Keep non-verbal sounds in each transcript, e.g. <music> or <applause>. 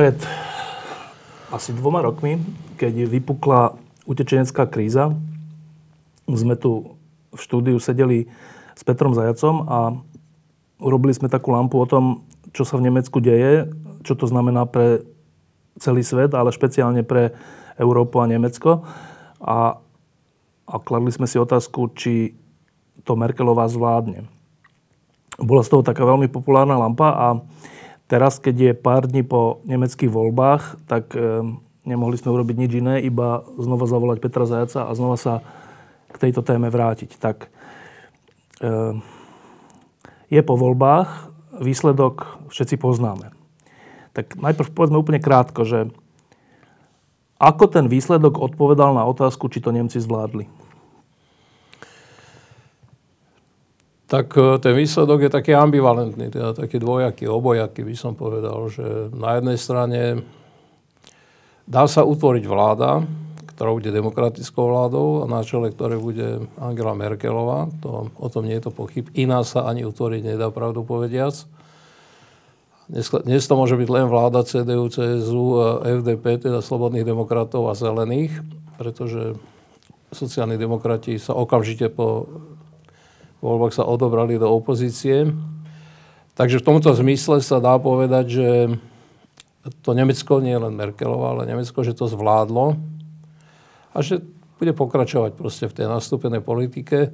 Pred asi dvoma rokmi, keď vypukla utečenecká kríza, sme tu v štúdiu sedeli s Petrom Zajacom a urobili sme takú lampu o tom, čo sa v Nemecku deje, čo to znamená pre celý svet, ale špeciálne pre Európu a Nemecko. A, a kladli sme si otázku, či to Merkelová zvládne. Bola z toho taká veľmi populárna lampa a Teraz, keď je pár dní po nemeckých voľbách, tak e, nemohli sme urobiť nič iné, iba znova zavolať Petra Zajaca a znova sa k tejto téme vrátiť. Tak e, je po voľbách, výsledok všetci poznáme. Tak najprv povedzme úplne krátko, že ako ten výsledok odpovedal na otázku, či to Nemci zvládli? Tak e, ten výsledok je taký ambivalentný, teda taký dvojaký, obojaký by som povedal, že na jednej strane dá sa utvoriť vláda, ktorá bude demokratickou vládou a na čele ktoré bude Angela Merkelová. To, o tom nie je to pochyb. Iná sa ani utvoriť nedá, pravdu povediac. Dnes, dnes to môže byť len vláda CDU, CSU, FDP, teda Slobodných demokratov a Zelených, pretože sociálni demokrati sa okamžite po voľbách sa odobrali do opozície. Takže v tomto zmysle sa dá povedať, že to Nemecko, nie len Merkelová, ale Nemecko, že to zvládlo a že bude pokračovať proste v tej nastúpenej politike.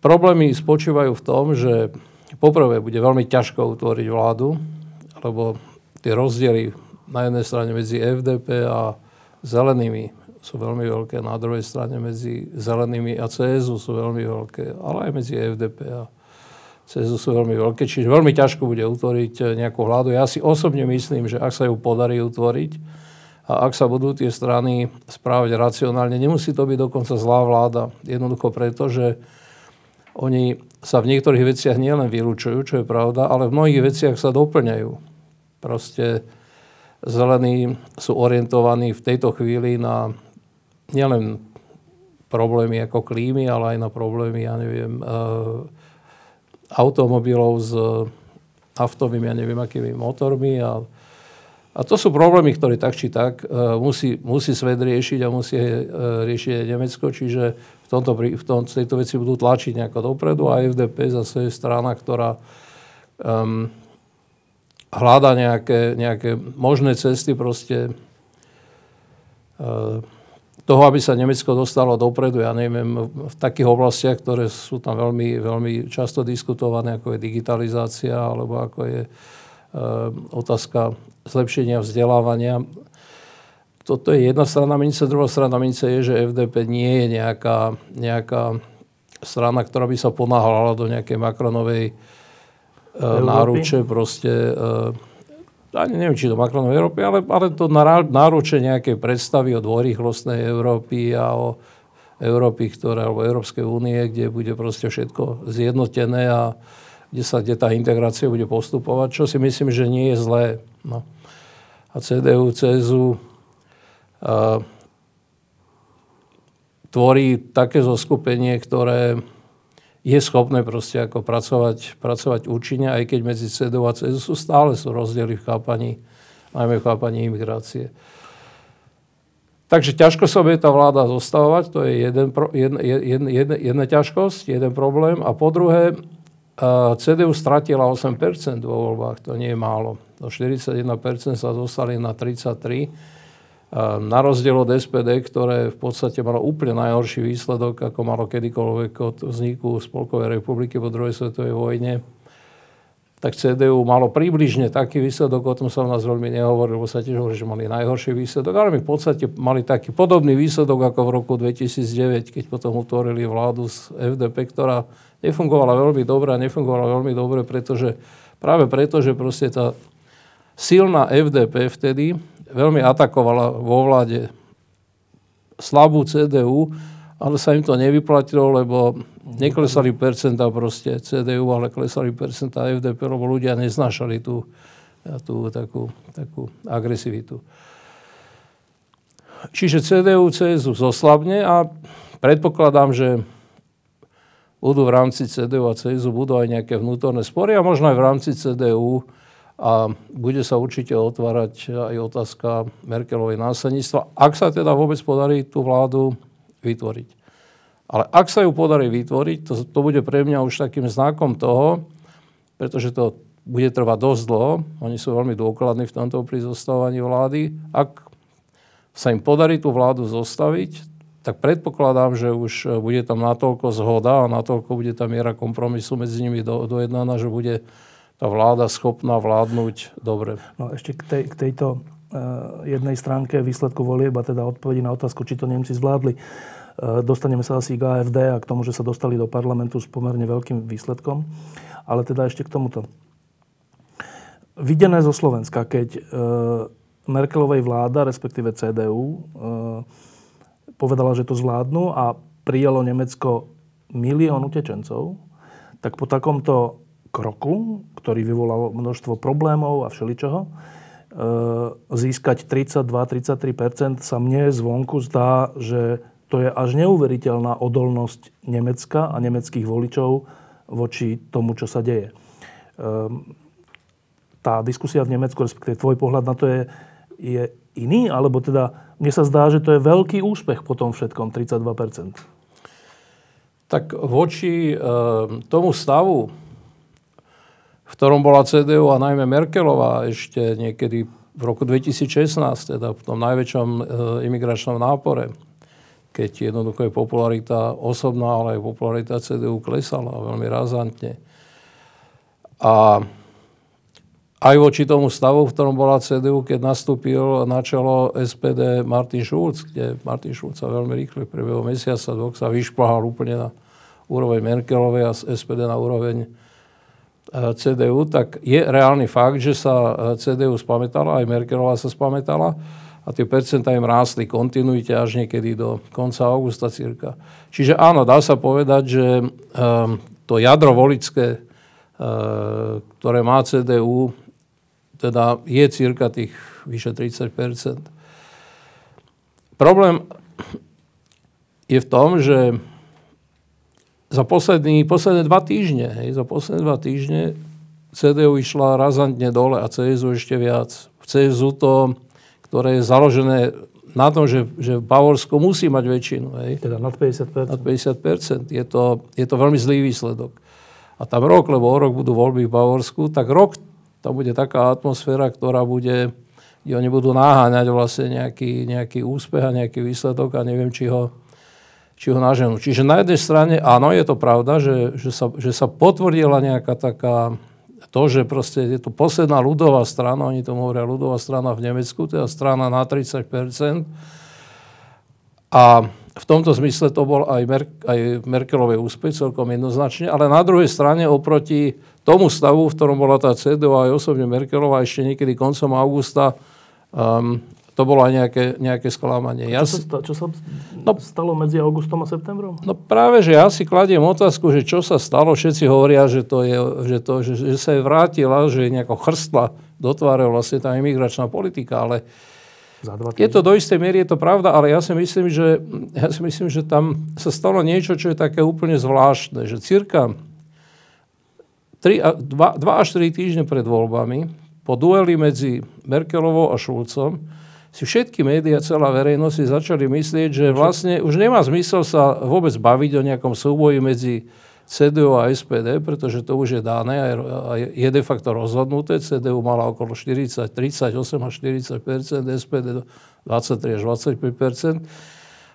Problémy spočívajú v tom, že poprvé bude veľmi ťažko utvoriť vládu, lebo tie rozdiely na jednej strane medzi FDP a zelenými sú veľmi veľké, na druhej strane medzi zelenými a CSU sú veľmi veľké, ale aj medzi FDP a CSU sú veľmi veľké, čiže veľmi ťažko bude utvoriť eh, nejakú vládu. Ja si osobne myslím, že ak sa ju podarí utvoriť a ak sa budú tie strany správať racionálne, nemusí to byť dokonca zlá vláda. Jednoducho preto, že oni sa v niektorých veciach nielen vylúčujú, čo je pravda, ale v mnohých veciach sa doplňajú. Proste zelení sú orientovaní v tejto chvíli na nielen problémy ako klímy, ale aj na problémy, ja neviem, uh, automobilov s naftovými, ja neviem, akými motormi a a to sú problémy, ktoré tak či tak uh, musí, musí svet riešiť a musí uh, riešiť aj Nemecko, čiže v, tomto, v tom, tejto veci budú tlačiť nejako dopredu a FDP zase je strana, ktorá um, hľada nejaké, nejaké možné cesty proste uh, toho, aby sa Nemecko dostalo dopredu, ja neviem, v takých oblastiach, ktoré sú tam veľmi, veľmi často diskutované, ako je digitalizácia, alebo ako je e, otázka zlepšenia vzdelávania. Toto je jedna strana mince, druhá strana mince je, že FDP nie je nejaká, nejaká strana, ktorá by sa ponáhľala do nejakej Macronovej e, náruče, proste e, ani neviem, či do Macronovej Európy, ale, ale to nároče nejakej predstavy o dvorýchlostnej Európy a o Európy, ktoré, alebo Európskej únie, kde bude proste všetko zjednotené a kde, sa, kde tá integrácia bude postupovať, čo si myslím, že nie je zlé. No. A CDU, CSU a, tvorí také zoskupenie, ktoré je schopné proste ako pracovať, pracovať účinne, aj keď medzi CDU a CSU sú stále sú rozdiely v chápaní, najmä v chápaní imigrácie. Takže ťažko sa bude tá vláda zostavovať, to je jeden, jedna, jedna, jedna, jedna ťažkosť, jeden problém. A po druhé, CDU stratila 8% vo voľbách, to nie je málo. Do 41% sa dostali na 33%. Na rozdiel od SPD, ktoré v podstate malo úplne najhorší výsledok, ako malo kedykoľvek od vzniku Spolkovej republiky po druhej svetovej vojne, tak CDU malo približne taký výsledok, o tom sa u nás veľmi nehovorilo, sa tiež hovorí, že mali najhorší výsledok, ale my v podstate mali taký podobný výsledok ako v roku 2009, keď potom utvorili vládu z FDP, ktorá nefungovala veľmi dobre a nefungovala veľmi dobre, pretože práve preto, že proste tá silná FDP vtedy veľmi atakovala vo vláde slabú CDU, ale sa im to nevyplatilo, lebo neklesali percentá proste CDU, ale klesali percentá FDP, lebo ľudia neznášali tú, tú takú, takú agresivitu. Čiže CDU, CSU zoslabne a predpokladám, že budú v rámci CDU a CSU budú aj nejaké vnútorné spory a možno aj v rámci CDU a bude sa určite otvárať aj otázka Merkelovej následníctva, ak sa teda vôbec podarí tú vládu vytvoriť. Ale ak sa ju podarí vytvoriť, to, to bude pre mňa už takým znakom toho, pretože to bude trvať dosť dlho, oni sú veľmi dôkladní v tomto pri zostávaní vlády, ak sa im podarí tú vládu zostaviť, tak predpokladám, že už bude tam natoľko zhoda a natoľko bude tá miera kompromisu medzi nimi do, dojednaná, že bude tá vláda schopná vládnuť dobre. No ešte k, tej, k tejto uh, jednej stránke výsledku volieb a teda odpovedi na otázku, či to Nemci zvládli. Uh, dostaneme sa asi k AFD a k tomu, že sa dostali do parlamentu s pomerne veľkým výsledkom. Ale teda ešte k tomuto. Videné zo Slovenska, keď uh, Merkelovej vláda, respektíve CDU, povedala, že to zvládnu a prijalo Nemecko milión utečencov, tak po takomto kroku, ktorý vyvolal množstvo problémov a všeličoho, e, získať 32-33% sa mne zvonku zdá, že to je až neuveriteľná odolnosť Nemecka a nemeckých voličov voči tomu, čo sa deje. E, tá diskusia v Nemecku, respektíve tvoj pohľad na to je, je iný, alebo teda mne sa zdá, že to je veľký úspech po tom všetkom, 32%. Tak voči e, tomu stavu, v ktorom bola CDU a najmä Merkelová ešte niekedy v roku 2016, teda v tom najväčšom e, imigračnom nápore, keď jednoducho je popularita osobná, ale aj popularita CDU klesala veľmi razantne. A aj voči tomu stavu, v ktorom bola CDU, keď nastúpil na čelo SPD Martin Schulz, kde Martin Schulz sa veľmi rýchle v priebehu mesiaca, dvoch sa vyšplhal úplne na úroveň Merkelovej a SPD na úroveň CDU, tak je reálny fakt, že sa eh, CDU spamätala, aj Merkelová sa spamätala a tie percentá im rástli kontinuite až niekedy do konca augusta cirka. Čiže áno, dá sa povedať, že um, to jadro volické, uh, ktoré má CDU, teda je cirka tých vyše 30% Problém je v tom, že za posledný, posledné dva týždne, hej, za posledné dva týždne CDU išla razantne dole a CSU ešte viac. V CSU to, ktoré je založené na tom, že, že Bavorsko musí mať väčšinu. Hej. Teda nad 50%. Nad 50%. Je to, je to veľmi zlý výsledok. A tam rok, lebo o rok budú voľby v Bavorsku, tak rok tam bude taká atmosféra, ktorá bude, kde oni budú naháňať vlastne nejaký, nejaký úspech a nejaký výsledok a neviem, či ho, či ho naženú. Čiže na jednej strane, áno, je to pravda, že, že, sa, že sa potvrdila nejaká taká, to, že proste je to posledná ľudová strana, oni tomu hovoria ľudová strana v Nemecku, teda strana na 30%. A v tomto zmysle to bol aj, Mer- aj Merkelovej úspech celkom jednoznačne, ale na druhej strane oproti tomu stavu, v ktorom bola tá CDU aj osobne Merkelová ešte niekedy koncom augusta um, to bolo aj nejaké, nejaké sklamanie. Ja čo, sa, čo sa no, stalo medzi augustom a septembrom? No práve, že ja si kladiem otázku, že čo sa stalo. Všetci hovoria, že, to je, že, to, že, že sa je vrátila, že nejako chrstla do tváre vlastne tá imigračná politika, ale za dva je to do istej miery, je to pravda, ale ja si myslím, že, ja si myslím, že tam sa stalo niečo, čo je také úplne zvláštne, že cirka 2, 2 až 3 týždne pred voľbami po dueli medzi Merkelovou a Šulcom si všetky médiá, celá verejnosť si začali myslieť, že vlastne už nemá zmysel sa vôbec baviť o nejakom súboji medzi CDU a SPD, pretože to už je dané a je de facto rozhodnuté. CDU mala okolo 40, 38 až 40 SPD 23 až 25%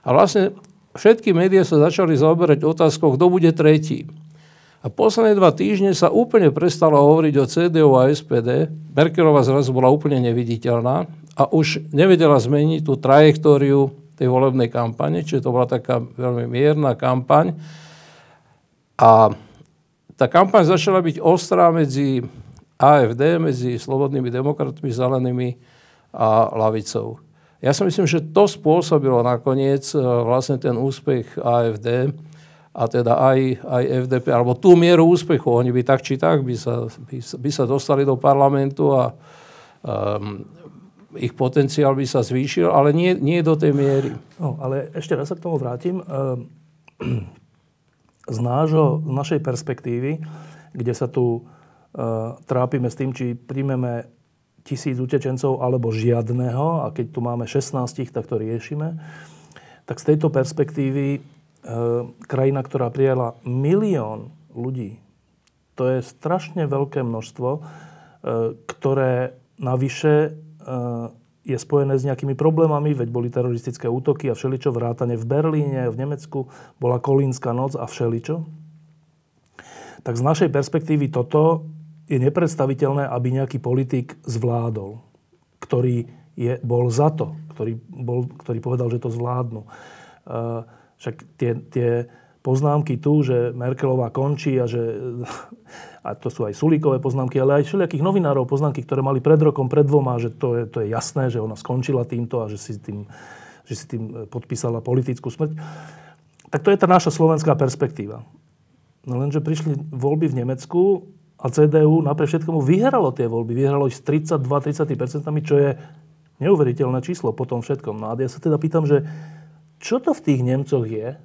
A vlastne všetky médiá sa začali zaoberať otázkou, kto bude tretí. A posledné dva týždne sa úplne prestalo hovoriť o CDU a SPD. Merkelová zrazu bola úplne neviditeľná a už nevedela zmeniť tú trajektóriu tej volebnej kampane, čiže to bola taká veľmi mierna kampaň. A tá kampaň začala byť ostrá medzi AFD, medzi slobodnými demokratmi, zelenými a lavicou. Ja si myslím, že to spôsobilo nakoniec e, vlastne ten úspech AFD, a teda aj, aj FDP, alebo tú mieru úspechu. Oni by tak či tak by sa, by, by sa dostali do parlamentu a um, ich potenciál by sa zvýšil, ale nie, nie do tej miery. No, ale ešte raz sa k tomu vrátim. Ehm, z, nášho, z našej perspektívy, kde sa tu uh, trápime s tým, či príjmeme tisíc utečencov alebo žiadneho, a keď tu máme 16, tak to riešime, tak z tejto perspektívy Ehm, krajina, ktorá prijala milión ľudí, to je strašne veľké množstvo, ehm, ktoré navyše je spojené s nejakými problémami, veď boli teroristické útoky a všeličo, vrátane v Berlíne, v Nemecku, bola Kolínska noc a všeličo. Tak z našej perspektívy toto je nepredstaviteľné, aby nejaký politik zvládol, ktorý je, bol za to, ktorý, bol, ktorý povedal, že to zvládnu. Však tie, tie poznámky tu, že Merkelová končí a že... A to sú aj Sulíkové poznámky, ale aj všelijakých novinárov poznámky, ktoré mali pred rokom, pred dvoma, že to je, to je jasné, že ona skončila týmto a že si tým, že si tým podpísala politickú smrť. Tak to je tá naša slovenská perspektíva. No lenže prišli voľby v Nemecku a CDU napriek všetkomu vyhralo tie voľby. Vyhralo ich s 32-30%, čo je neuveriteľné číslo po tom všetkom. No a ja sa teda pýtam, že čo to v tých Nemcoch je?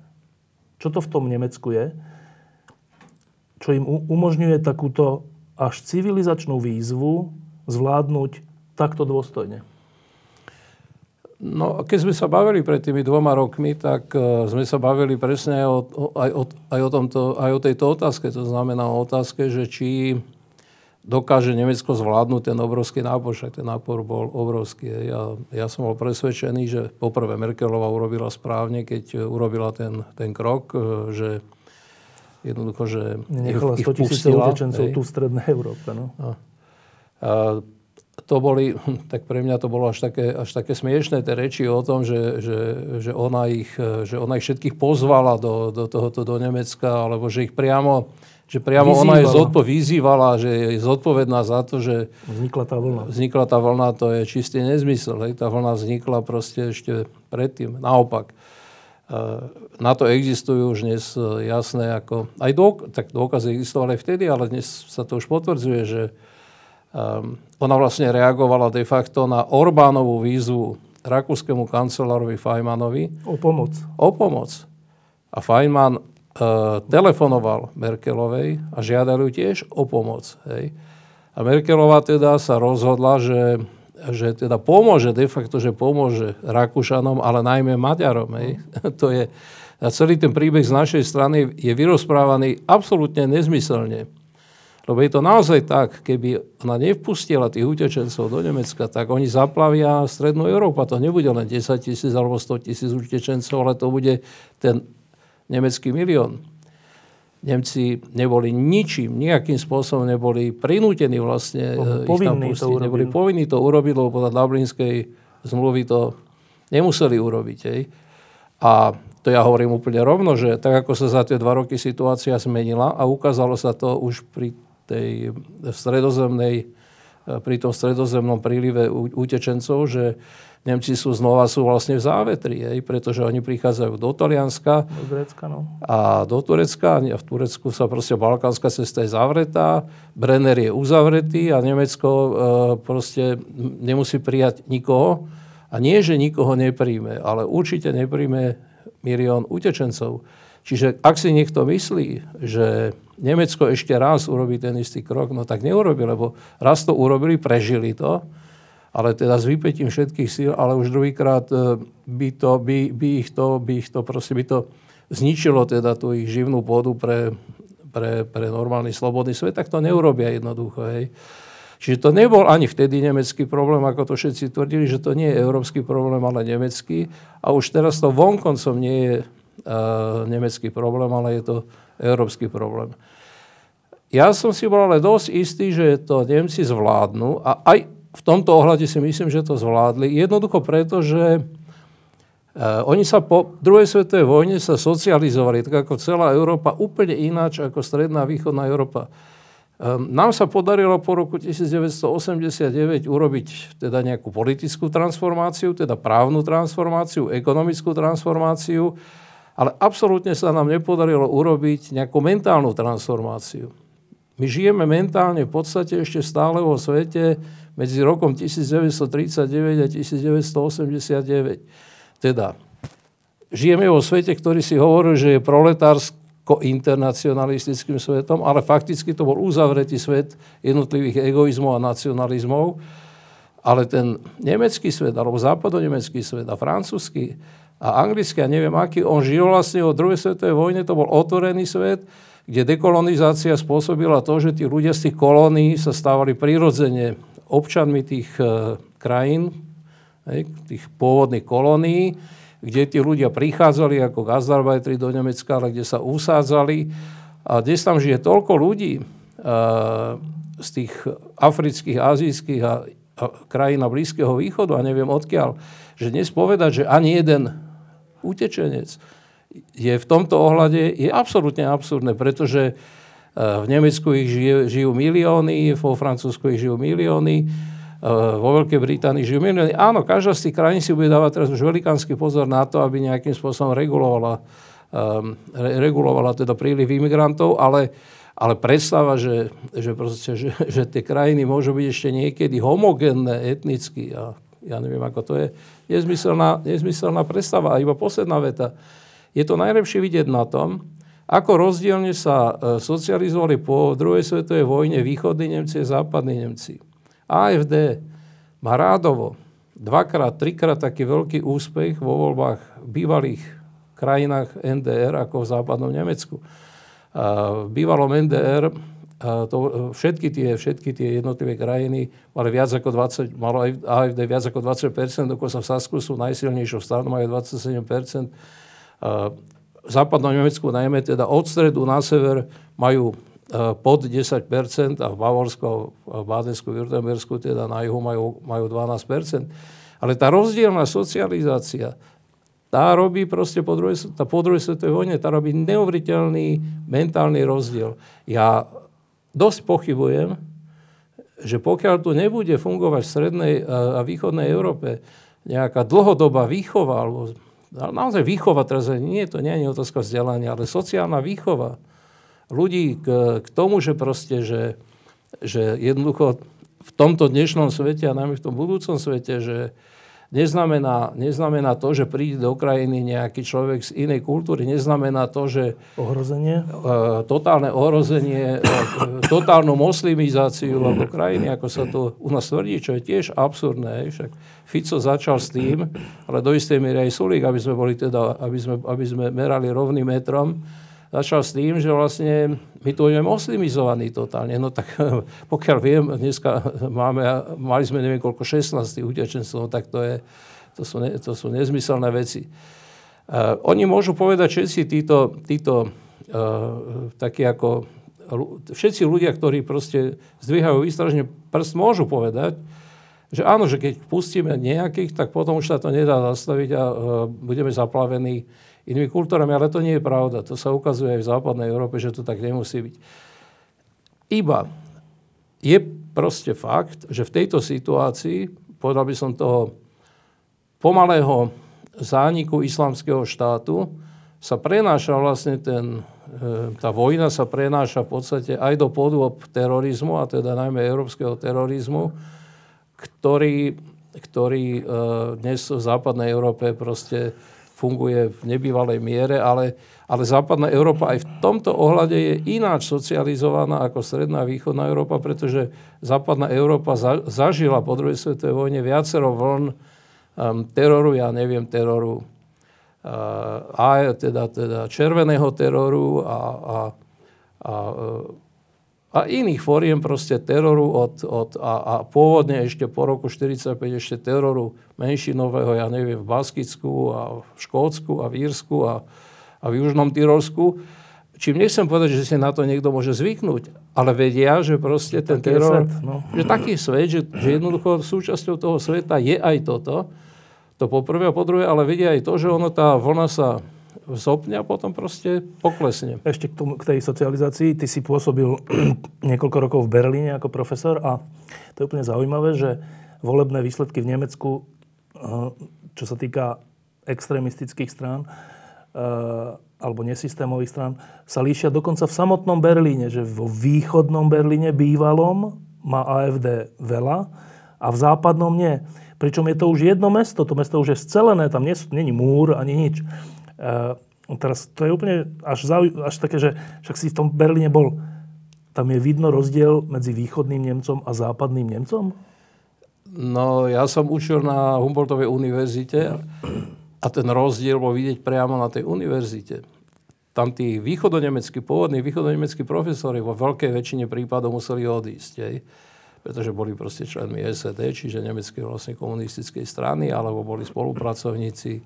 Čo to v tom Nemecku je? Čo im umožňuje takúto až civilizačnú výzvu zvládnuť takto dôstojne? No, keď sme sa bavili pred tými dvoma rokmi, tak uh, sme sa bavili presne o, o, aj, o, aj, o tomto, aj o tejto otázke. To znamená o otázke, že či dokáže Nemecko zvládnuť ten obrovský nápor, však ten nápor bol obrovský. Ja, ja som bol presvedčený, že poprvé Merkelová urobila správne, keď urobila ten, ten krok, e, že jednoducho, že Nechala 100 tisíc utečencov tu v Strednej Európe. No. A, a, to boli, <laughs> tak pre mňa to bolo až také, až také smiešné, tie reči o tom, že, že, že, ona ich, že ona ich všetkých pozvala do, do tohoto, do Nemecka, alebo že ich priamo že priamo vyzývala. ona je zodpo, vyzývala, že je zodpovedná za to, že vznikla tá vlna. Vznikla tá vlna, to je čistý nezmysel. Hej. Tá vlna vznikla proste ešte predtým. Naopak. E, na to existujú už dnes e, jasné, ako, aj dôk, tak dôkazy existovali aj vtedy, ale dnes sa to už potvrdzuje, že um, ona vlastne reagovala de facto na Orbánovú výzvu rakúskému kancelárovi Feynmanovi. O pomoc. O pomoc. A Feynman telefonoval Merkelovej a žiadali ju tiež o pomoc. Hej. A Merkelová teda sa rozhodla, že, že teda pomôže, de facto, že pomôže Rakúšanom, ale najmä Maďarom. Hej. <laughs> to je, a celý ten príbeh z našej strany je vyrozprávaný absolútne nezmyselne. Lebo je to naozaj tak, keby ona nevpustila tých utečencov do Nemecka, tak oni zaplavia Strednú Európu. To nebude len 10 tisíc alebo 100 tisíc utečencov, ale to bude ten nemecký milión. Nemci neboli ničím, nejakým spôsobom neboli prinútení vlastne eh, ich tam pustiť. Neboli povinní to urobiť, lebo podľa Dublinskej zmluvy to nemuseli urobiť. Hej. A to ja hovorím úplne rovno, že tak ako sa za tie dva roky situácia zmenila a ukázalo sa to už pri tej stredozemnej, eh, pri tom stredozemnom prílive utečencov, že Nemci sú znova sú vlastne v závetri, hej, pretože oni prichádzajú do Talianska do Turecka, no. a do Turecka. A v Turecku sa proste balkánska cesta je zavretá, Brenner je uzavretý a Nemecko e, proste nemusí prijať nikoho. A nie, že nikoho nepríjme, ale určite nepríjme milión utečencov. Čiže ak si niekto myslí, že Nemecko ešte raz urobí ten istý krok, no tak neurobi, lebo raz to urobili, prežili to ale teda s vypetím všetkých síl, ale už druhýkrát e, by, to, by, by, ich to, by ich to proste by to zničilo teda tú ich živnú pôdu pre, pre, pre normálny slobodný svet, tak to neurobia jednoducho. Hej. Čiže to nebol ani vtedy nemecký problém, ako to všetci tvrdili, že to nie je európsky problém, ale nemecký. A už teraz to vonkoncom nie je uh, nemecký problém, ale je to európsky problém. Ja som si bol ale dosť istý, že to Nemci zvládnu a aj v tomto ohľade si myslím, že to zvládli. Jednoducho preto, že Uh, oni sa po druhej svetovej vojne sa socializovali, tak ako celá Európa, úplne ináč ako stredná východná Európa. Um, nám sa podarilo po roku 1989 urobiť teda nejakú politickú transformáciu, teda právnu transformáciu, ekonomickú transformáciu, ale absolútne sa nám nepodarilo urobiť nejakú mentálnu transformáciu. My žijeme mentálne v podstate ešte stále vo svete medzi rokom 1939 a 1989. Teda, žijeme vo svete, ktorý si hovorí, že je proletársko-internacionalistickým svetom, ale fakticky to bol uzavretý svet jednotlivých egoizmov a nacionalizmov. Ale ten nemecký svet, alebo západonemecký svet a francúzsky a anglický a neviem aký, on žil vlastne od druhej svetovej vojne, to bol otvorený svet, kde dekolonizácia spôsobila to, že tí ľudia z tých kolónií sa stávali prirodzene občanmi tých e, krajín, tých pôvodných kolónií, kde tí ľudia prichádzali ako gazarbajtri do Nemecka, ale kde sa usádzali. A dnes tam žije toľko ľudí e, z tých afrických, azijských a, a Blízkeho východu a neviem odkiaľ, že dnes povedať, že ani jeden utečenec je v tomto ohľade je absolútne absurdné, pretože e, v Nemecku ich žije, žijú milióny, vo Francúzsku ich žijú milióny, e, vo Veľkej Británii žijú milióny. Áno, každá z tých krajín si bude dávať teraz už velikánsky pozor na to, aby nejakým spôsobom regulovala, um, regulovala teda príliv imigrantov, ale, ale predstava, že, že, proste, že, <laughs> že tie krajiny môžu byť ešte niekedy homogénne etnicky a ja neviem, ako to je, nezmyselná, nezmyselná predstava. A iba posledná veta. Je to najlepšie vidieť na tom, ako rozdielne sa e, socializovali po druhej svetovej vojne východní Nemci a západní Nemci. AFD má rádovo dvakrát, trikrát taký veľký úspech vo voľbách v bývalých krajinách NDR ako v západnom Nemecku. v bývalom NDR to, všetky, tie, všetky tie jednotlivé krajiny mali viac ako 20, malo AFD viac ako 20%, dokonca v Sasku sú najsilnejšou stranou, majú 27%. V západnom Nemecku najmä teda od stredu na sever majú e, pod 10% a v Bavorsku, v Bádensku, Württembersku teda na juhu majú, majú 12%. Ale tá rozdielna socializácia, tá robí proste po druhej, tá po druhej svetovej vojne, tá robí neuveriteľný mentálny rozdiel. Ja dosť pochybujem, že pokiaľ tu nebude fungovať v strednej a východnej Európe nejaká dlhodobá výchova alebo naozaj výchova, teraz nie to nie je otázka vzdelania, ale sociálna výchova ľudí k, k tomu, že proste, že, že jednoducho v tomto dnešnom svete a najmä v tom budúcom svete, že neznamená, neznamená to, že príde do krajiny nejaký človek z inej kultúry, neznamená to, že... Ohrozenie? E, totálne ohrozenie, e, totálnu moslimizáciu alebo krajiny, ako sa to u nás tvrdí, čo je tiež absurdné. Však Fico začal s tým, ale do istej miery aj Sulík, aby sme, boli teda, aby sme, aby sme merali rovným metrom, začal s tým, že vlastne my tu budeme moslimizovaní totálne. No tak <laughs> pokiaľ viem, dneska máme, mali sme neviem koľko, 16 utečencov, tak to, je, to, sú, ne, to sú nezmyselné veci. Uh, oni môžu povedať všetci títo, títo uh, takí ako všetci ľudia, ktorí proste zdvíhajú výstražne prst, môžu povedať, že áno, že keď pustíme nejakých, tak potom už sa to nedá zastaviť a uh, budeme zaplavení inými kultúrami, ale to nie je pravda. To sa ukazuje aj v západnej Európe, že to tak nemusí byť. Iba je proste fakt, že v tejto situácii, povedal by som toho pomalého zániku islamského štátu, sa prenáša vlastne ten, e, tá vojna sa prenáša v podstate aj do podôb terorizmu, a teda najmä európskeho terorizmu, ktorý, ktorý e, dnes v západnej Európe proste funguje v nebývalej miere, ale, ale západná Európa aj v tomto ohľade je ináč socializovaná ako stredná a východná Európa, pretože západná Európa za, zažila po druhej svetovej vojne viacero vln um, teroru, ja neviem, teroru uh, a teda, teda červeného teroru a, a, a uh, a iných fóriem proste teroru od, od, a, a pôvodne ešte po roku 1945 ešte teroru menšinového, ja neviem, v Baskicku a v Škótsku a v Írsku a, a v Južnom Tyrolsku. čím nechcem povedať, že si na to niekto môže zvyknúť, ale vedia, že proste ten taký teror, svet, no. že taký svet, že, že jednoducho súčasťou toho sveta je aj toto, to po prvé a po druhé, ale vedia aj to, že ono tá vlna sa zopne a potom proste poklesne. Ešte k, tomu, k tej socializácii. Ty si pôsobil <clears throat> niekoľko rokov v Berlíne ako profesor a to je úplne zaujímavé, že volebné výsledky v Nemecku, eh, čo sa týka extrémistických strán, eh, alebo nesystémových strán, sa líšia dokonca v samotnom Berlíne, že vo východnom Berlíne bývalom má AFD veľa a v západnom nie. Pričom je to už jedno mesto, to mesto už je scelené, tam nie, není múr ani nič. E, teraz to je úplne až, zauj- až také, že však si v tom Berlíne bol. Tam je vidno rozdiel medzi východným Nemcom a západným Nemcom? No, ja som učil na Humboldtovej univerzite a ten rozdiel bol vidieť priamo na tej univerzite. Tam tí východonemeckí, pôvodní východonemeckí profesori vo veľkej väčšine prípadov museli odísť. Hej? pretože boli proste členmi SED, čiže nemeckej vlastne komunistickej strany, alebo boli spolupracovníci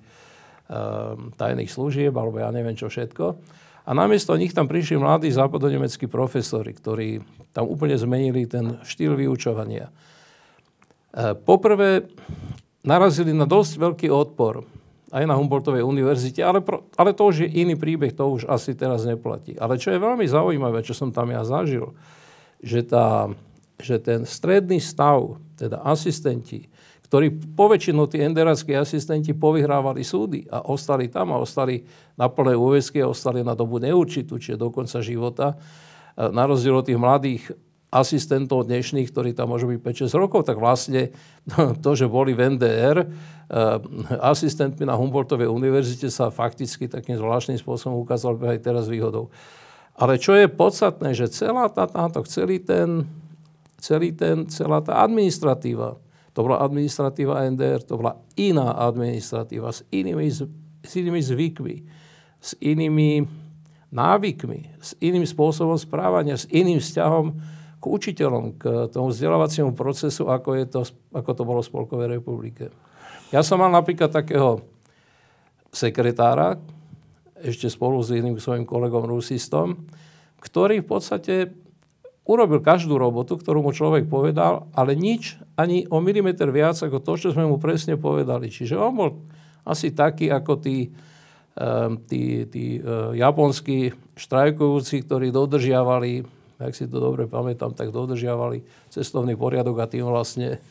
tajných služieb, alebo ja neviem čo všetko. A namiesto nich tam prišli mladí západonemeckí profesori, ktorí tam úplne zmenili ten štýl vyučovania. E, poprvé narazili na dosť veľký odpor aj na Humboldtovej univerzite, ale, pro, ale to už je iný príbeh, to už asi teraz neplatí. Ale čo je veľmi zaujímavé, čo som tam ja zažil, že, tá, že ten stredný stav, teda asistenti, ktorí poväčšinou tí enderáckí asistenti povyhrávali súdy a ostali tam a ostali na plné úväzky a ostali na dobu neurčitú, čiže do konca života, na rozdiel od tých mladých asistentov dnešných, ktorí tam môžu byť 5-6 rokov, tak vlastne <laughs> to, že boli v NDR, eh, asistentmi na Humboldtovej univerzite sa fakticky takým zvláštnym spôsobom ukázal aj teraz výhodou. Ale čo je podstatné, že celá tá táto, celý ten, celý ten, celá tá administratíva, to bola administratíva NDR, to bola iná administratíva s inými, s inými zvykmi, s inými návykmi, s iným spôsobom správania, s iným vzťahom k učiteľom, k tomu vzdelávaciemu procesu, ako, je to, ako to bolo v Spolkovej republike. Ja som mal napríklad takého sekretára, ešte spolu s iným svojim kolegom rusistom, ktorý v podstate urobil každú robotu, ktorú mu človek povedal, ale nič, ani o milimeter viac ako to, čo sme mu presne povedali. Čiže on bol asi taký ako tí, tí, tí uh, japonskí štrajkujúci, ktorí dodržiavali ak si to dobre pamätám, tak dodržiavali cestovný poriadok a tým vlastne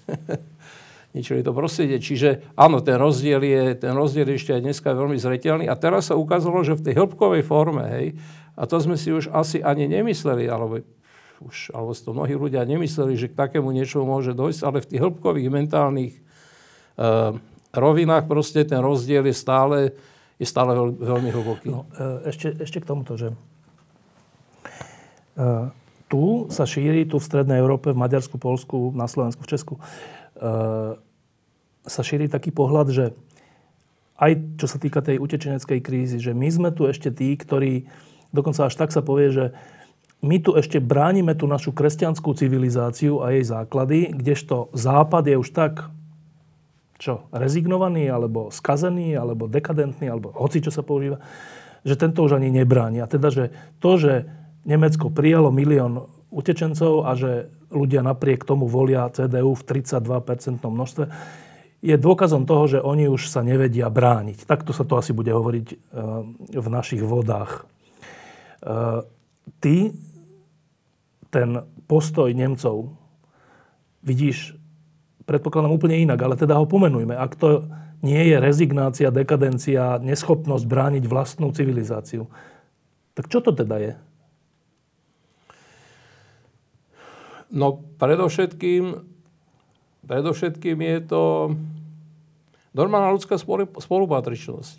<laughs> ničili to prostredie. Čiže áno, ten rozdiel je, ten rozdiel je ešte aj dneska veľmi zretelný. A teraz sa ukázalo, že v tej hĺbkovej forme, hej, a to sme si už asi ani nemysleli, alebo už, alebo to mnohí ľudia nemysleli, že k takému niečomu môže dojsť, ale v tých hĺbkových mentálnych uh, rovinách proste ten rozdiel je stále, je stále veľ, veľmi hlboký. No, e, ešte, ešte k tomuto, že Eh, tu sa šíri, tu v Strednej Európe, v Maďarsku, Polsku, na Slovensku, v Česku, eh, sa šíri taký pohľad, že aj čo sa týka tej utečeneckej krízy, že my sme tu ešte tí, ktorí, dokonca až tak sa povie, že my tu ešte bránime tú našu kresťanskú civilizáciu a jej základy, kdežto Západ je už tak čo, rezignovaný, alebo skazený, alebo dekadentný, alebo hoci čo sa používa, že tento už ani nebráni. A teda, že to, že Nemecko prijalo milión utečencov a že ľudia napriek tomu volia CDU v 32% množstve, je dôkazom toho, že oni už sa nevedia brániť. Takto sa to asi bude hovoriť e, v našich vodách. E, ty ten postoj Nemcov vidíš, predpokladám úplne inak, ale teda ho pomenujme. Ak to nie je rezignácia, dekadencia, neschopnosť brániť vlastnú civilizáciu, tak čo to teda je? No predovšetkým, predovšetkým je to normálna ľudská spolupatričnosť.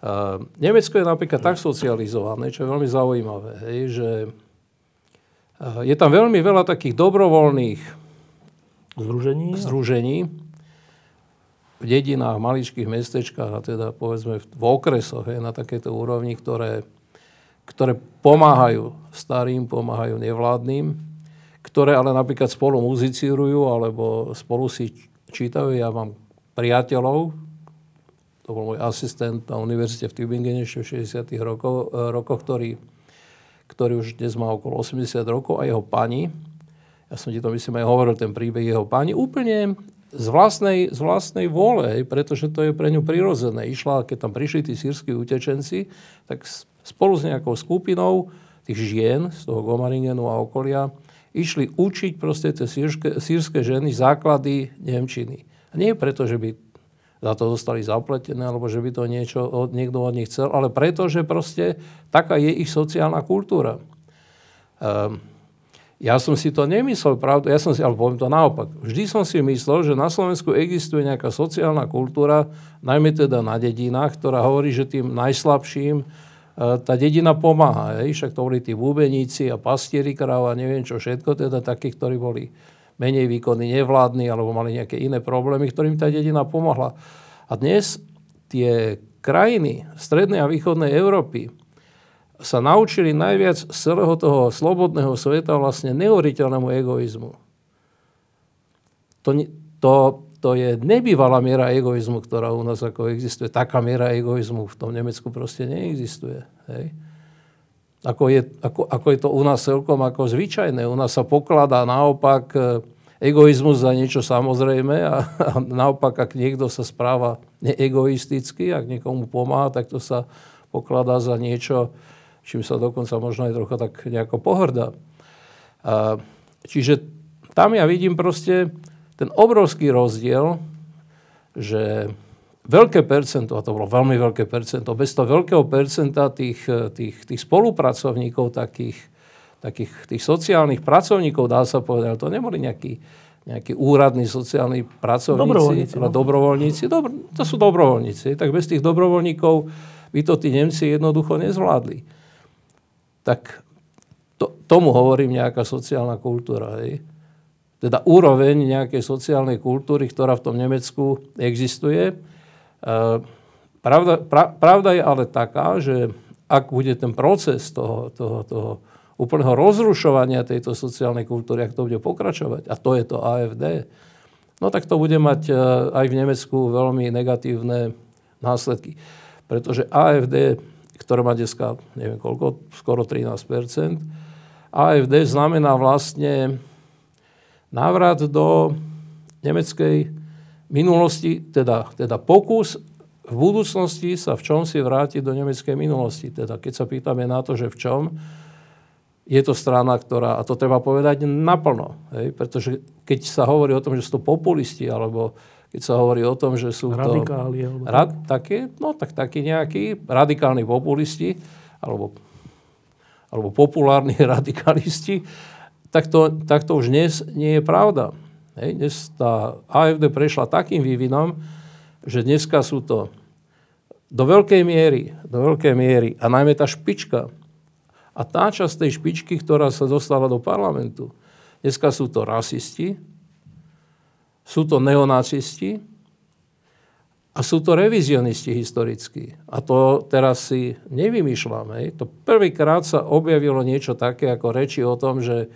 Uh, Nemecko je napríklad tak socializované, čo je veľmi zaujímavé, hej, že je tam veľmi veľa takých dobrovoľných združení, združení v dedinách, maličkých mestečkách a teda povedzme v okresoch hej, na takéto úrovni, ktoré, ktoré pomáhajú starým, pomáhajú nevládnym ktoré ale napríklad spolu muzicírujú alebo spolu si čítajú. Ja mám priateľov, to bol môj asistent na univerzite v Tübingene ešte v 60. Rokov, rokoch, ktorý, ktorý už dnes má okolo 80 rokov a jeho pani, ja som ti to myslím aj hovoril, ten príbeh jeho pani, úplne z vlastnej, z vlastnej vôle, pretože to je pre ňu prirodzené. Išla, keď tam prišli tí sírsky utečenci, tak spolu s nejakou skupinou tých žien z toho Gomaringenu a okolia išli učiť proste tie sírske, sírske ženy základy Nemčiny. A nie preto, že by za to dostali zapletené, alebo že by to niečo od, niekto od nich chcel, ale preto, že proste taká je ich sociálna kultúra. Um, ja som si to nemyslel, pravdu, ja som si, ale poviem to naopak. Vždy som si myslel, že na Slovensku existuje nejaká sociálna kultúra, najmä teda na dedinách, ktorá hovorí, že tým najslabším e, tá dedina pomáha. Hej? Však to boli tí búbeníci a pastieri kráv a neviem čo všetko, teda takí, ktorí boli menej výkonní, nevládni alebo mali nejaké iné problémy, ktorým tá dedina pomohla. A dnes tie krajiny strednej a východnej Európy, sa naučili najviac z celého toho slobodného sveta vlastne neuveriteľnému egoizmu. To, to, to je nebývalá miera egoizmu, ktorá u nás ako existuje. Taká miera egoizmu v tom Nemecku proste neexistuje. Hej? Ako, je, ako, ako je to u nás celkom ako zvyčajné. U nás sa pokladá naopak e, egoizmus za niečo samozrejme a, a naopak, ak niekto sa správa neegoisticky, ak niekomu pomáha, tak to sa pokladá za niečo, čím sa dokonca možno aj trocha tak nejako pohrdá. A, čiže tam ja vidím proste ten obrovský rozdiel, že veľké percento, a to bolo veľmi veľké percento, bez toho veľkého percenta tých, tých, tých spolupracovníkov, takých, takých tých sociálnych pracovníkov, dá sa povedať, to neboli nejakí, nejakí úradní sociálni pracovníci, dobrovoľníci, ale no. dobrovoľníci, dobro, to sú dobrovoľníci, tak bez tých dobrovoľníkov by to tí Nemci jednoducho nezvládli tak to, tomu hovorím nejaká sociálna kultúra. Hej. Teda úroveň nejakej sociálnej kultúry, ktorá v tom Nemecku existuje. E, pravda, pra, pravda je ale taká, že ak bude ten proces toho, toho, toho úplného rozrušovania tejto sociálnej kultúry, ak to bude pokračovať, a to je to AFD, no tak to bude mať e, aj v Nemecku veľmi negatívne následky. Pretože AFD ktoré má dneska, neviem koľko, skoro 13% AFD znamená vlastne návrat do nemeckej minulosti, teda, teda pokus v budúcnosti sa v čom si vrátiť do nemeckej minulosti. Teda keď sa pýtame na to, že v čom, je to strana, ktorá, a to treba povedať naplno, hej, pretože keď sa hovorí o tom, že sú to populisti, alebo keď sa hovorí o tom, že sú Radikáli, to... Rad, také, no tak takí nejakí radikálni populisti, alebo, alebo populárni <laughs> radikalisti, tak to, tak to už dnes nie je pravda. Hej, dnes tá AFD prešla takým vývinom, že dneska sú to do veľkej miery, do veľkej miery, a najmä tá špička, a tá časť tej špičky, ktorá sa dostala do parlamentu, dneska sú to rasisti, sú to neonacisti a sú to revizionisti historickí. A to teraz si nevymýšľame. To prvýkrát sa objavilo niečo také ako reči o tom, že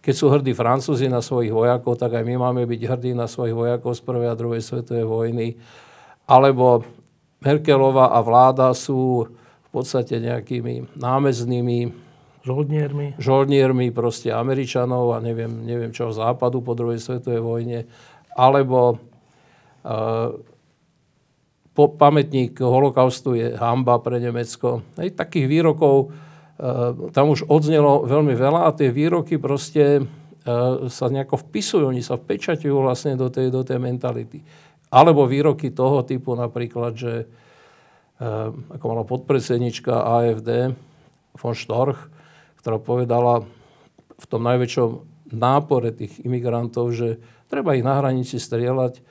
keď sú hrdí Francúzi na svojich vojakov, tak aj my máme byť hrdí na svojich vojakov z prvej a druhej svetovej vojny. Alebo Merkelová a vláda sú v podstate nejakými námeznými Žoldniermi. Žoldniermi proste Američanov a neviem, neviem čo západu po druhej svetovej vojne alebo uh, po, pamätník holokaustu je hamba pre Nemecko. Hej, takých výrokov tam už odznelo veľmi veľa a tie výroky proste uh, sa nejako vpisujú, oni sa vpečaťujú vlastne do tej, do tej mentality. Alebo výroky toho typu napríklad, že uh, ako mala podpredsednička AFD von Storch, ktorá povedala v tom najväčšom nápore tých imigrantov, že Treba ich na hranici strieľať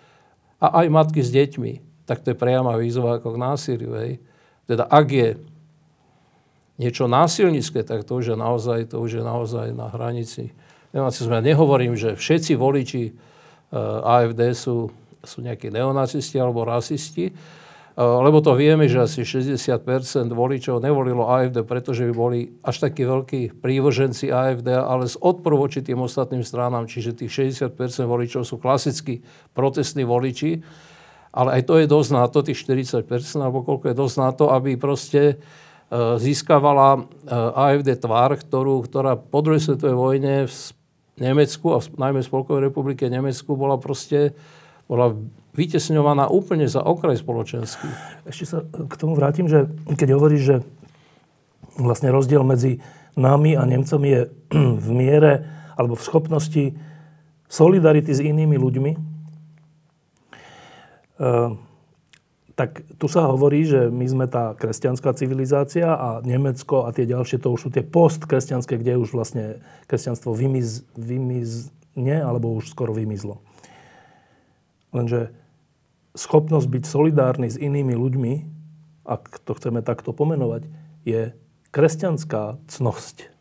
a aj matky s deťmi. Tak to je priama výzva ako k násiliu. Hej. Teda ak je niečo násilnícke, tak to už je naozaj, to už je naozaj na hranici. Neonacizmu. Ja nehovorím, že všetci voliči eh, AFD sú, sú nejakí neonacisti alebo rasisti, Eh, lebo to vieme, že asi 60% voličov nevolilo AFD, pretože by boli až takí veľkí prívrženci AFD, ale z odporu voči tým ostatným stranám, čiže tých 60% voličov sú klasickí protestní voliči. ale aj to je dosť na to, tých 40%, alebo koľko je dosť na to, aby proste e, získavala e, AFD tvár, ktorú, ktorá po druhej svetovej vojne v Nemecku, a najmä v Spolkovej republike Nemecku, bola proste bola vytesňovaná úplne za okraj spoločenský. Ešte sa k tomu vrátim, že keď hovoríš, že vlastne rozdiel medzi nami a Nemcami je <clears throat> v miere alebo v schopnosti solidarity s inými ľuďmi, tak tu sa hovorí, že my sme tá kresťanská civilizácia a Nemecko a tie ďalšie, to už sú tie postkresťanské, kde už vlastne kresťanstvo vymiz, vymizne, alebo už skoro vymizlo. Lenže schopnosť byť solidárny s inými ľuďmi, ak to chceme takto pomenovať, je kresťanská cnosť.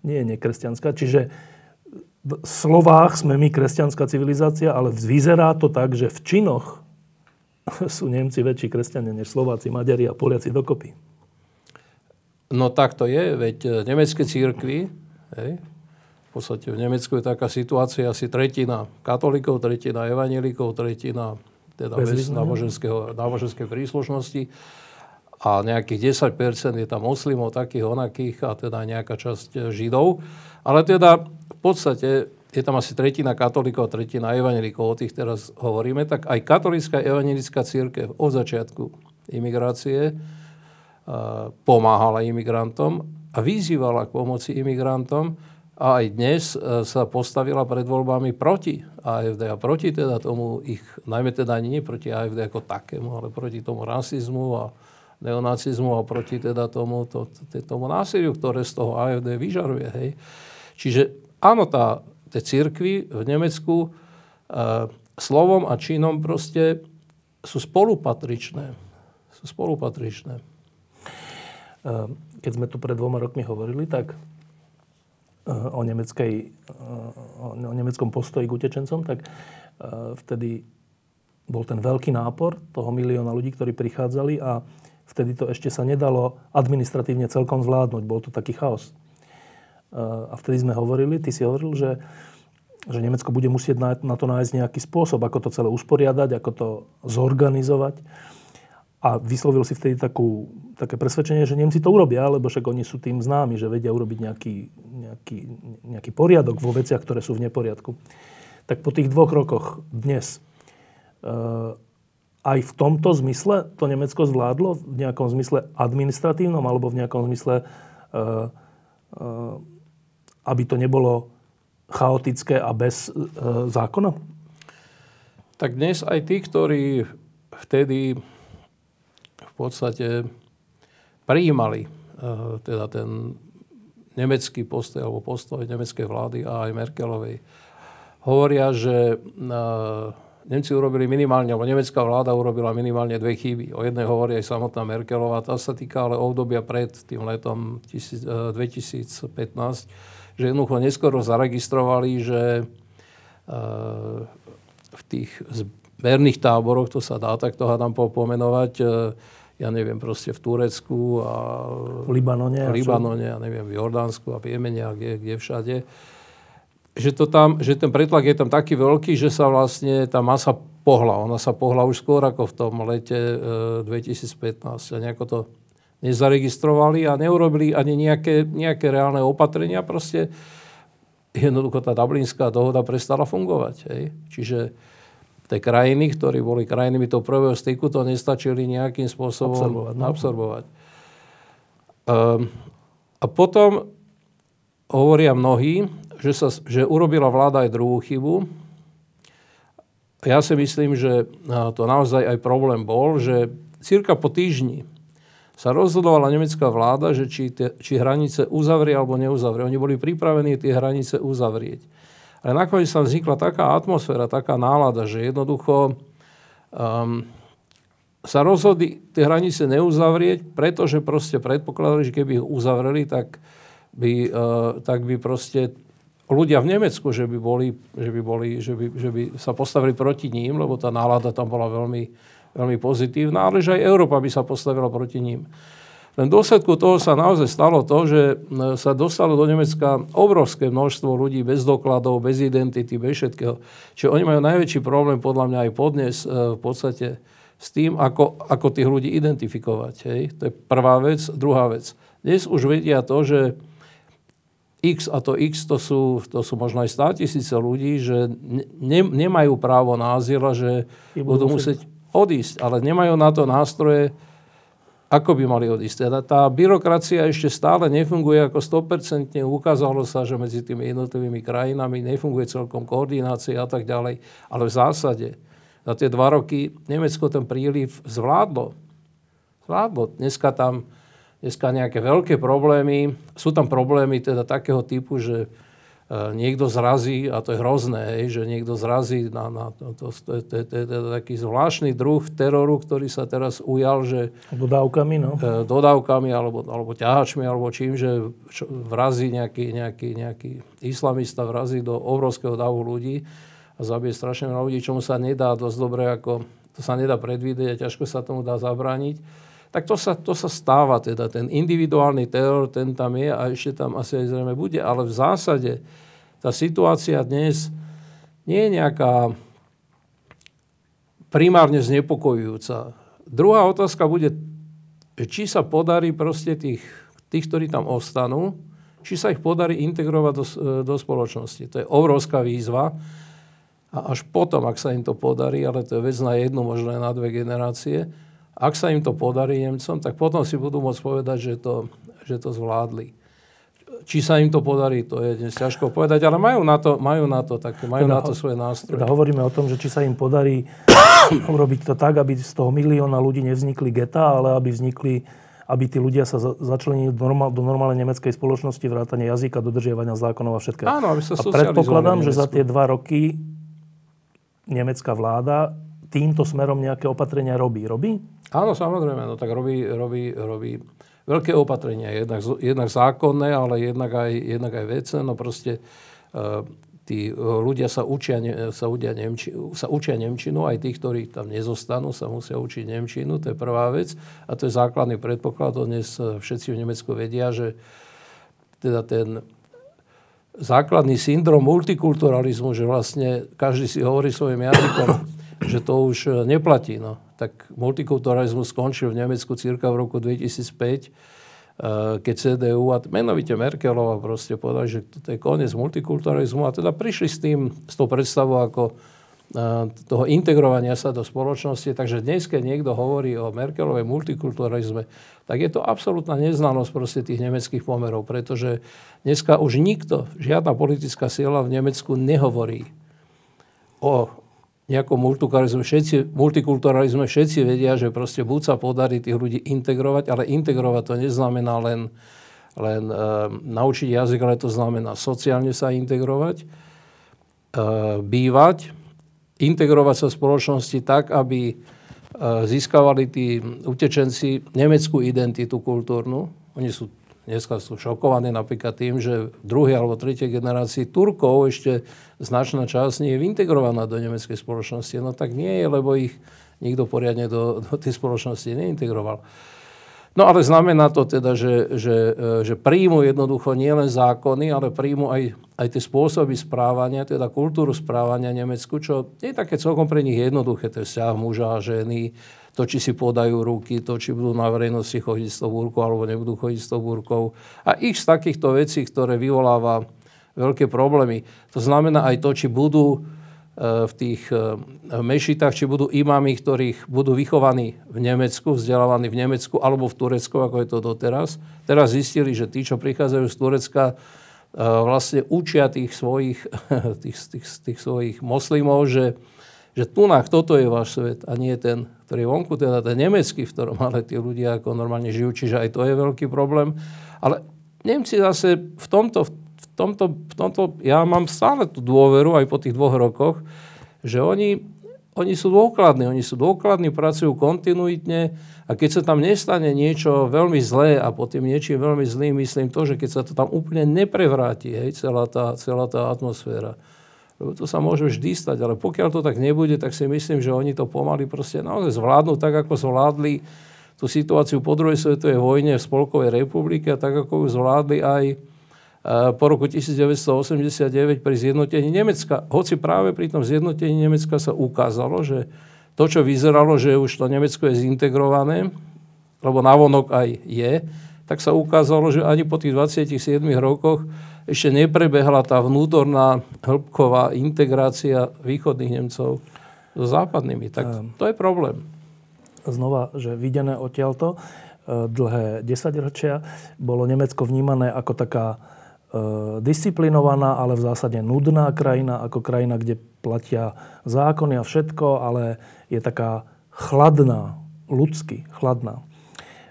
Nie je nekresťanská. Čiže v slovách sme my kresťanská civilizácia, ale vyzerá to tak, že v činoch <laughs> sú Nemci väčší kresťania než Slováci, Maďari a Poliaci dokopy. No tak to je, veď e, nemecké církvy, hej, v podstate v Nemecku je taká situácia asi tretina katolíkov, tretina evanelikov, tretina teda bez, bez náboženskej príslušnosti a nejakých 10% je tam moslimov, takých onakých a teda nejaká časť e, židov. Ale teda v podstate je tam asi tretina katolíkov a tretina evangelikov, o tých teraz hovoríme, tak aj katolická evangelická církev od začiatku imigrácie pomáhala imigrantom a vyzývala k pomoci imigrantom a aj dnes e, sa postavila pred voľbami proti AFD a proti teda tomu ich, najmä teda nie proti AFD ako takému, ale proti tomu rasizmu a neonacizmu a proti teda tomu, to, tomu násiliu, ktoré z toho AFD vyžaruje. Hej. Čiže áno, tá tej církvy v Nemecku e, slovom a činom proste sú spolupatričné. Sú spolupatričné. E, keď sme tu pred dvoma rokmi hovorili, tak e, o, nemeckej, o nemeckom postoji k utečencom, tak vtedy bol ten veľký nápor toho milióna ľudí, ktorí prichádzali a vtedy to ešte sa nedalo administratívne celkom zvládnuť. Bol to taký chaos. A vtedy sme hovorili, ty si hovoril, že, že Nemecko bude musieť na, na to nájsť nejaký spôsob, ako to celé usporiadať, ako to zorganizovať. A vyslovil si vtedy takú, také presvedčenie, že Nemci to urobia, lebo však oni sú tým známi, že vedia urobiť nejaký, nejaký, nejaký poriadok vo veciach, ktoré sú v neporiadku. Tak po tých dvoch rokoch dnes e, aj v tomto zmysle to Nemecko zvládlo, v nejakom zmysle administratívnom alebo v nejakom zmysle e, e, aby to nebolo chaotické a bez e, zákona? Tak dnes aj tí, ktorí vtedy v podstate prijímali e, teda ten nemecký postoj alebo postoj nemeckej vlády a aj Merkelovej, hovoria, že e, Nemci urobili minimálne, alebo nemecká vláda urobila minimálne dve chyby. O jednej hovorí aj samotná Merkelová, tá sa týka ale obdobia pred tým letom 2015, e, že jednoducho neskoro zaregistrovali, že e, v tých zberných táboroch, to sa dá takto hádam pomenovať, e, ja neviem, proste v Turecku a v Libanone, v Libanone a neviem, v Jordánsku a v Jemene a kde, kde všade, že, to tam, že ten pretlak je tam taký veľký, že sa vlastne tá masa pohla. Ona sa pohla už skôr ako v tom lete e, 2015 a nejako to nezaregistrovali a neurobili ani nejaké, nejaké reálne opatrenia. Proste jednoducho tá Dublinská dohoda prestala fungovať. Hej. Čiže tie krajiny, ktorí boli krajinami toho prvého styku, to nestačili nejakým spôsobom absorbovať. No. absorbovať. Um, a potom hovoria mnohí, že, sa, že urobila vláda aj druhú chybu. Ja si myslím, že to naozaj aj problém bol, že cirka po týždni sa rozhodovala nemecká vláda, že či, te, či hranice uzavrie alebo neuzavrie. Oni boli pripravení tie hranice uzavrieť. Ale nakoniec tam vznikla taká atmosféra, taká nálada, že jednoducho um, sa rozhodli tie hranice neuzavrieť, pretože proste predpokladali, že keby ich uzavreli, tak by, uh, tak by proste ľudia v Nemecku, že by, boli, že, by boli, že, by, že by sa postavili proti ním, lebo tá nálada tam bola veľmi, veľmi pozitívna, ale že aj Európa by sa postavila proti ním. Len v dôsledku toho sa naozaj stalo to, že sa dostalo do Nemecka obrovské množstvo ľudí bez dokladov, bez identity, bez všetkého. Čiže oni majú najväčší problém podľa mňa aj podnes v podstate s tým, ako, ako tých ľudí identifikovať. Hej. To je prvá vec. Druhá vec. Dnes už vedia to, že X a to X to sú, to sú možno aj 100 tisíce ľudí, že ne, nemajú právo na azyl a že budú musieť odísť, ale nemajú na to nástroje, ako by mali odísť. Teda tá byrokracia ešte stále nefunguje ako 100%. Ukázalo sa, že medzi tými jednotlivými krajinami nefunguje celkom koordinácia a tak ďalej. Ale v zásade za tie dva roky Nemecko ten príliv zvládlo. Zvládlo. Dneska tam dneska nejaké veľké problémy. Sú tam problémy teda takého typu, že niekto zrazí, a to je hrozné, hej, že niekto zrazí na, na to, to, to, to, to, to je taký zvláštny druh teroru, ktorý sa teraz ujal, že... Dodávkami, no. E, dodávkami, alebo, alebo ťahačmi, alebo čím, že vrazí nejaký, nejaký, nejaký islamista, vrazí do obrovského davu ľudí a zabije strašne veľa ľudí, čomu sa nedá dosť dobre, ako to sa nedá predvídať a ťažko sa tomu dá zabrániť. Tak to sa, to sa stáva teda. Ten individuálny teror, ten tam je a ešte tam asi aj zrejme bude, ale v zásade tá situácia dnes nie je nejaká primárne znepokojujúca. Druhá otázka bude, či sa podarí proste tých, tých, ktorí tam ostanú, či sa ich podarí integrovať do, do spoločnosti. To je obrovská výzva. A až potom, ak sa im to podarí, ale to je vec na jednu, možno aj na dve generácie, ak sa im to podarí Nemcom, tak potom si budú môcť povedať, že to, že to zvládli. Či sa im to podarí, to je dnes ťažko povedať, ale majú na to, majú na to, také, majú teda, na to svoje nástroje. Teda hovoríme o tom, že či sa im podarí <coughs> urobiť to tak, aby z toho milióna ľudí nevznikli geta, ale aby vznikli aby tí ľudia sa začlenili do, normál, do normálnej nemeckej spoločnosti, vrátane jazyka, dodržiavania zákonov a všetkého. Áno, aby sa a predpokladám, že za tie dva roky nemecká vláda týmto smerom nejaké opatrenia robí. Robí? Áno, samozrejme. No tak robí, robí, robí veľké opatrenia. Jednak, jednak zákonné, ale jednak aj, jednak aj vecné. No proste uh, tí ľudia sa učia, sa, učia Nemči, sa učia Nemčinu, aj tí, ktorí tam nezostanú, sa musia učiť Nemčinu, to je prvá vec. A to je základný predpoklad, to dnes všetci v Nemecku vedia, že teda ten základný syndrom multikulturalizmu, že vlastne každý si hovorí svojim jazykom, že to už e, neplatí. No. Tak multikulturalizmus skončil v Nemecku cirka v roku 2005, e, keď CDU a menovite Merkelova proste povedali, že to je koniec multikulturalizmu a teda prišli s tým, s tou predstavou ako toho integrovania sa do spoločnosti. Takže dnes, keď niekto hovorí o Merkelovej multikulturalizme, tak je to absolútna neznalosť proste tých nemeckých pomerov, pretože dneska už nikto, žiadna politická sila v Nemecku nehovorí o nejakom multikulturalizme. Všetci, multikulturalizme všetci vedia, že proste buď sa podarí tých ľudí integrovať, ale integrovať to neznamená len, len e, naučiť jazyk, ale to znamená sociálne sa integrovať, e, bývať, integrovať sa v spoločnosti tak, aby e, získavali tí utečenci nemeckú identitu kultúrnu. Oni sú dneska sú šokovaní napríklad tým, že v druhej alebo tretej generácii Turkov ešte značná časť nie je integrovaná do nemeckej spoločnosti. No tak nie je, lebo ich nikto poriadne do, do tej spoločnosti neintegroval. No ale znamená to teda, že, že, e, že príjmu jednoducho nielen zákony, ale príjmu aj, aj tie spôsoby správania, teda kultúru správania Nemecku, čo je také celkom pre nich jednoduché, to je vzťah muža a ženy, to, či si podajú ruky, to, či budú na verejnosti chodiť s tou búrkou alebo nebudú chodiť s tou búrkou. A ich z takýchto vecí, ktoré vyvoláva veľké problémy. To znamená aj to, či budú v tých eh, mešitách, či budú imami, ktorých budú vychovaní v Nemecku, vzdelávaní v Nemecku alebo v Turecku, ako je to doteraz. Teraz zistili, že tí, čo prichádzajú z Turecka, eh, vlastne učia tých svojich, <laughs> tých, tých, tých svojich moslimov, že, že tu toto je váš svet a nie ten, ktorý je vonku, teda ten nemecký, v ktorom ale tí ľudia ako normálne žijú, čiže aj to je veľký problém. Ale Nemci zase v tomto, v tomto, v tomto ja mám stále tú dôveru aj po tých dvoch rokoch, že oni, oni sú dôkladní, oni sú dôkladní, pracujú kontinuitne a keď sa tam nestane niečo veľmi zlé a po tým niečím veľmi zlým, myslím to, že keď sa to tam úplne neprevráti, hej, celá tá, celá tá atmosféra, lebo to sa môže vždy stať, ale pokiaľ to tak nebude, tak si myslím, že oni to pomaly proste naozaj zvládnu tak, ako zvládli tú situáciu po druhej svetovej vojne v Spolkovej republike a tak, ako ju zvládli aj e, po roku 1989 pri zjednotení Nemecka. Hoci práve pri tom zjednotení Nemecka sa ukázalo, že to, čo vyzeralo, že už to Nemecko je zintegrované, lebo navonok aj je, tak sa ukázalo, že ani po tých 27 rokoch ešte neprebehla tá vnútorná hĺbková integrácia východných Nemcov so západnými. Tak ehm. to je problém. Znova, že videné odtiaľto e, dlhé desaťročia bolo Nemecko vnímané ako taká e, disciplinovaná, ale v zásade nudná krajina, ako krajina, kde platia zákony a všetko, ale je taká chladná, ľudsky chladná.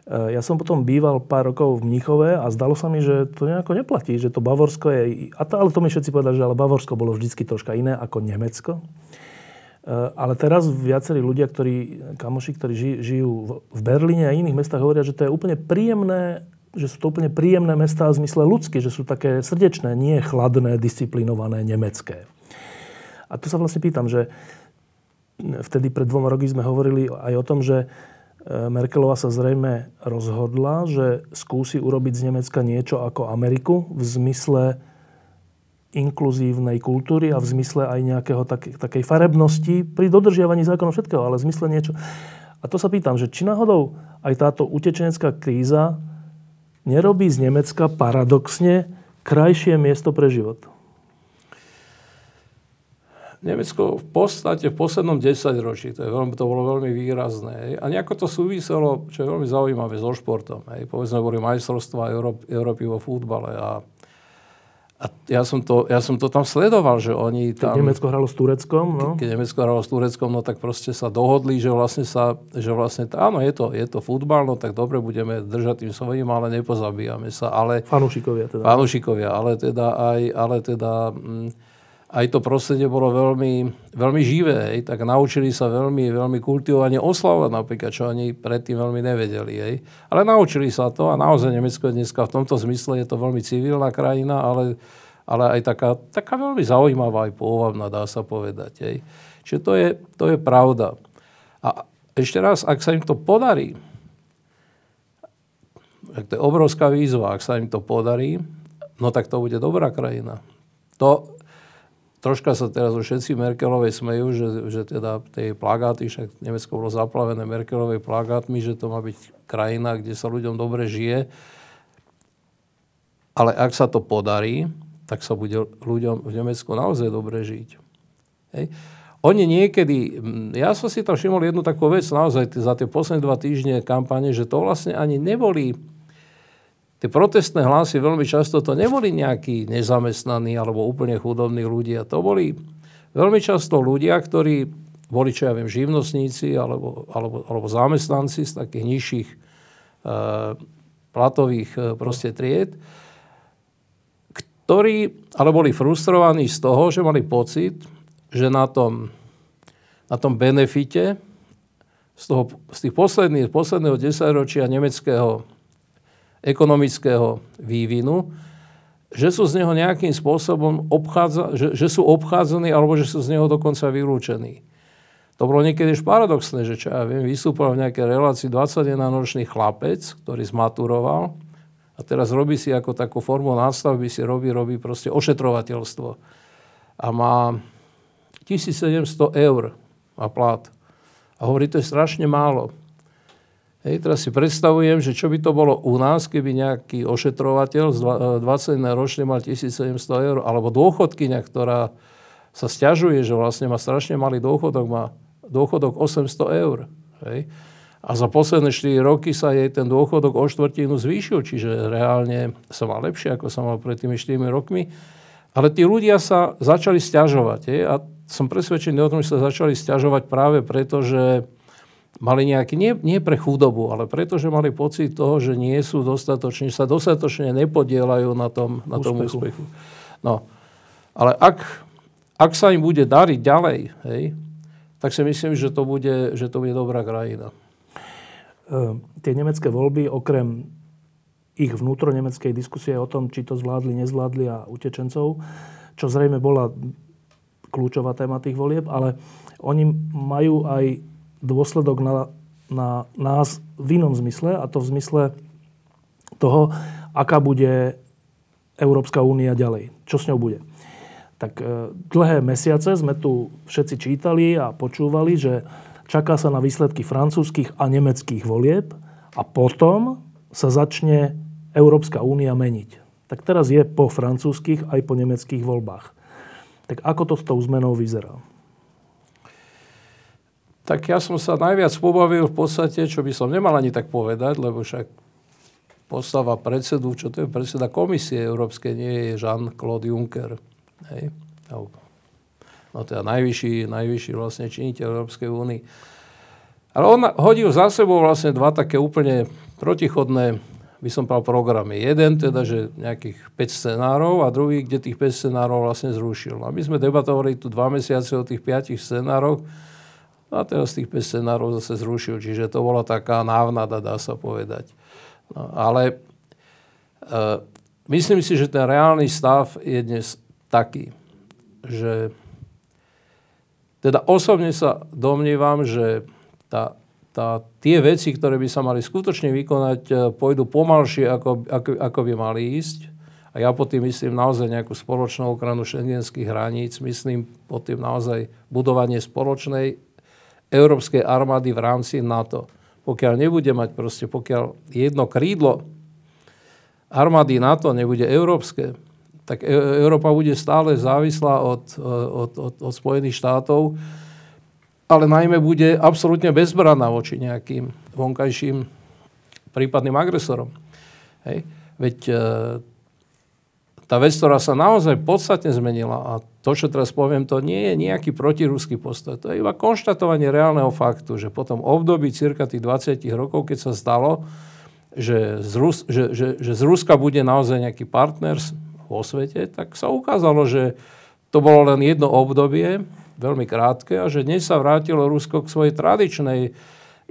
E, ja som potom býval pár rokov v Mnichove a zdalo sa mi, že to nejako neplatí, že to Bavorsko je... A to, ale to mi všetci povedali, že ale Bavorsko bolo vždycky troška iné ako Nemecko. E, ale teraz viacerí ľudia, ktorí, kamoši, ktorí žijú v Berlíne a iných mestách, hovoria, že to je úplne príjemné, že sú to úplne príjemné mestá v zmysle ľudské, že sú také srdečné, nie chladné, disciplinované, nemecké. A tu sa vlastne pýtam, že vtedy pred dvoma roky sme hovorili aj o tom, že Merkelová sa zrejme rozhodla, že skúsi urobiť z Nemecka niečo ako Ameriku v zmysle inkluzívnej kultúry a v zmysle aj nejakého tak, takej farebnosti pri dodržiavaní zákonov všetkého, ale v zmysle niečo. A to sa pýtam, že či náhodou aj táto utečenecká kríza nerobí z Nemecka paradoxne krajšie miesto pre život? Nemecko v podstate v poslednom desaťročí, to, je veľmi, to bolo veľmi výrazné. A nejako to súviselo, čo je veľmi zaujímavé, so športom. Hej. Povedzme, boli majstrovstvá Európy, Európy vo futbale a a ja som, to, ja som to tam sledoval, že oni tam... Keď Nemecko hralo s Tureckom, no? Keď Nemecko hralo s Tureckom, no tak proste sa dohodli, že vlastne sa, že vlastne, áno, je to, je to futbal, no tak dobre, budeme držať tým svojím, ale nepozabíjame sa, ale... Fanúšikovia teda. Fanúšikovia, ale teda aj, ale teda... Mm, aj to prostredie bolo veľmi, veľmi živé, hej, tak naučili sa veľmi, veľmi kultivovane oslavovať napríklad, čo oni predtým veľmi nevedeli. Hej. Ale naučili sa to a naozaj Nemecko je dneska v tomto zmysle je to veľmi civilná krajina, ale, ale aj taká, taká veľmi zaujímavá aj pôvabná, dá sa povedať. Hej. Čiže to je, to je pravda. A ešte raz, ak sa im to podarí, ak to je obrovská výzva, ak sa im to podarí, no tak to bude dobrá krajina. To, Troška sa teraz už všetci Merkelovej smejú, že, že teda tie plagáty, však Nemecko bolo zaplavené Merkelovej plagátmi, že to má byť krajina, kde sa ľuďom dobre žije. Ale ak sa to podarí, tak sa bude ľuďom v Nemecku naozaj dobre žiť. Hej. Oni niekedy, ja som si tam všimol jednu takú vec naozaj za tie posledné dva týždne kampane, že to vlastne ani neboli Tie protestné hlasy veľmi často to neboli nejakí nezamestnaní alebo úplne chudobní ľudia. To boli veľmi často ľudia, ktorí boli, čo ja viem, živnostníci alebo, alebo, alebo zamestnanci z takých nižších e, platových e, proste tried, ktorí ale boli frustrovaní z toho, že mali pocit, že na tom, na tom benefite z, toho, z tých posledných, posledného desaťročia nemeckého ekonomického vývinu, že sú z neho nejakým spôsobom obchádza, že, že sú obchádzaní alebo že sú z neho dokonca vylúčení. To bolo niekedy paradoxné, že čo ja viem, vystúpal v nejakej relácii 21-ročný chlapec, ktorý zmaturoval a teraz robí si ako takú formu nástavby, si robí, robí proste ošetrovateľstvo. A má 1700 eur a plat. A hovorí, to je strašne málo. Hej, teraz si predstavujem, že čo by to bolo u nás, keby nejaký ošetrovateľ z 20 e, ročne mal 1700 eur, alebo dôchodkyňa, ktorá sa stiažuje, že vlastne má strašne malý dôchodok, má dôchodok 800 eur. Hej. A za posledné 4 roky sa jej ten dôchodok o štvrtinu zvýšil, čiže reálne sa má lepšie, ako sa mal pred tými 4 rokmi. Ale tí ľudia sa začali stiažovať. Hej. A som presvedčený o tom, že sa začali stiažovať práve preto, že mali nejaký, nie, nie pre chudobu, ale preto, že mali pocit toho, že nie sú dostatočne, sa dostatočne nepodielajú na tom, na tom úspechu. úspechu. No, ale ak, ak sa im bude dariť ďalej, hej, tak si myslím, že to bude, že to bude dobrá krajina. E, tie nemecké voľby, okrem ich vnútronemeckej diskusie o tom, či to zvládli, nezvládli a utečencov, čo zrejme bola kľúčová téma tých volieb, ale oni majú aj dôsledok na na nás v inom zmysle, a to v zmysle toho, aká bude Európska únia ďalej. Čo s ňou bude. Tak e, dlhé mesiace sme tu všetci čítali a počúvali, že čaká sa na výsledky francúzskych a nemeckých volieb a potom sa začne Európska únia meniť. Tak teraz je po francúzskych aj po nemeckých voľbách. Tak ako to s tou zmenou vyzerá? Tak ja som sa najviac pobavil v podstate, čo by som nemal ani tak povedať, lebo však postava predsedu, čo to je predseda komisie európskej, nie je Jean-Claude Juncker. Hej. No je najvyšší, najvyšší vlastne činiteľ Európskej únie. Ale on hodil za sebou vlastne dva také úplne protichodné, by som povedal, programy. Jeden teda, že nejakých 5 scenárov a druhý, kde tých 5 scenárov vlastne zrušil. A my sme debatovali tu dva mesiace o tých 5 scenároch, a teraz tých 5 scenárov zase zrušil, čiže to bola taká návnada, dá sa povedať. No, ale e, myslím si, že ten reálny stav je dnes taký, že teda osobne sa domnievam, že tá, tá, tie veci, ktoré by sa mali skutočne vykonať, e, pôjdu pomalšie, ako, ako, ako by mali ísť. A ja pod tým myslím naozaj nejakú spoločnú ochranu šengenských hraníc, myslím pod tým naozaj budovanie spoločnej európskej armády v rámci NATO. Pokiaľ nebude mať proste, pokiaľ jedno krídlo armády NATO nebude európske, tak e- Európa bude stále závislá od, od, od, od Spojených štátov, ale najmä bude absolútne bezbranná voči nejakým vonkajším prípadným agresorom. Hej. Veď e, tá vec, ktorá sa naozaj podstatne zmenila a to, čo teraz poviem, to nie je nejaký protiruský postoj. To je iba konštatovanie reálneho faktu, že potom období cirka tých 20 rokov, keď sa stalo, že z, Rus, že, že, že z Ruska bude naozaj nejaký partner vo svete, tak sa ukázalo, že to bolo len jedno obdobie, veľmi krátke, a že dnes sa vrátilo Rusko k svojej tradičnej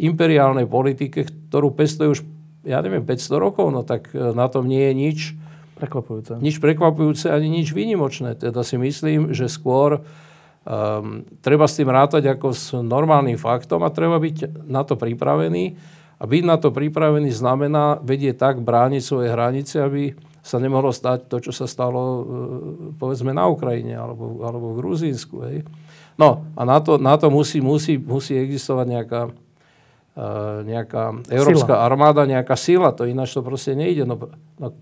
imperiálnej politike, ktorú pestuje už, ja neviem, 500 rokov, no tak e, na tom nie je nič Prekvapujúce. Nič prekvapujúce ani nič výnimočné. Teda si myslím, že skôr um, treba s tým rátať ako s normálnym faktom a treba byť na to pripravený. A byť na to pripravený znamená vedieť tak brániť svoje hranice, aby sa nemohlo stať to, čo sa stalo uh, povedzme na Ukrajine alebo, alebo v Gruzínsku. Hej. No a na to, na to musí, musí, musí existovať nejaká, uh, nejaká európska sila. armáda, nejaká sila. To ináč to proste nejde. No, no,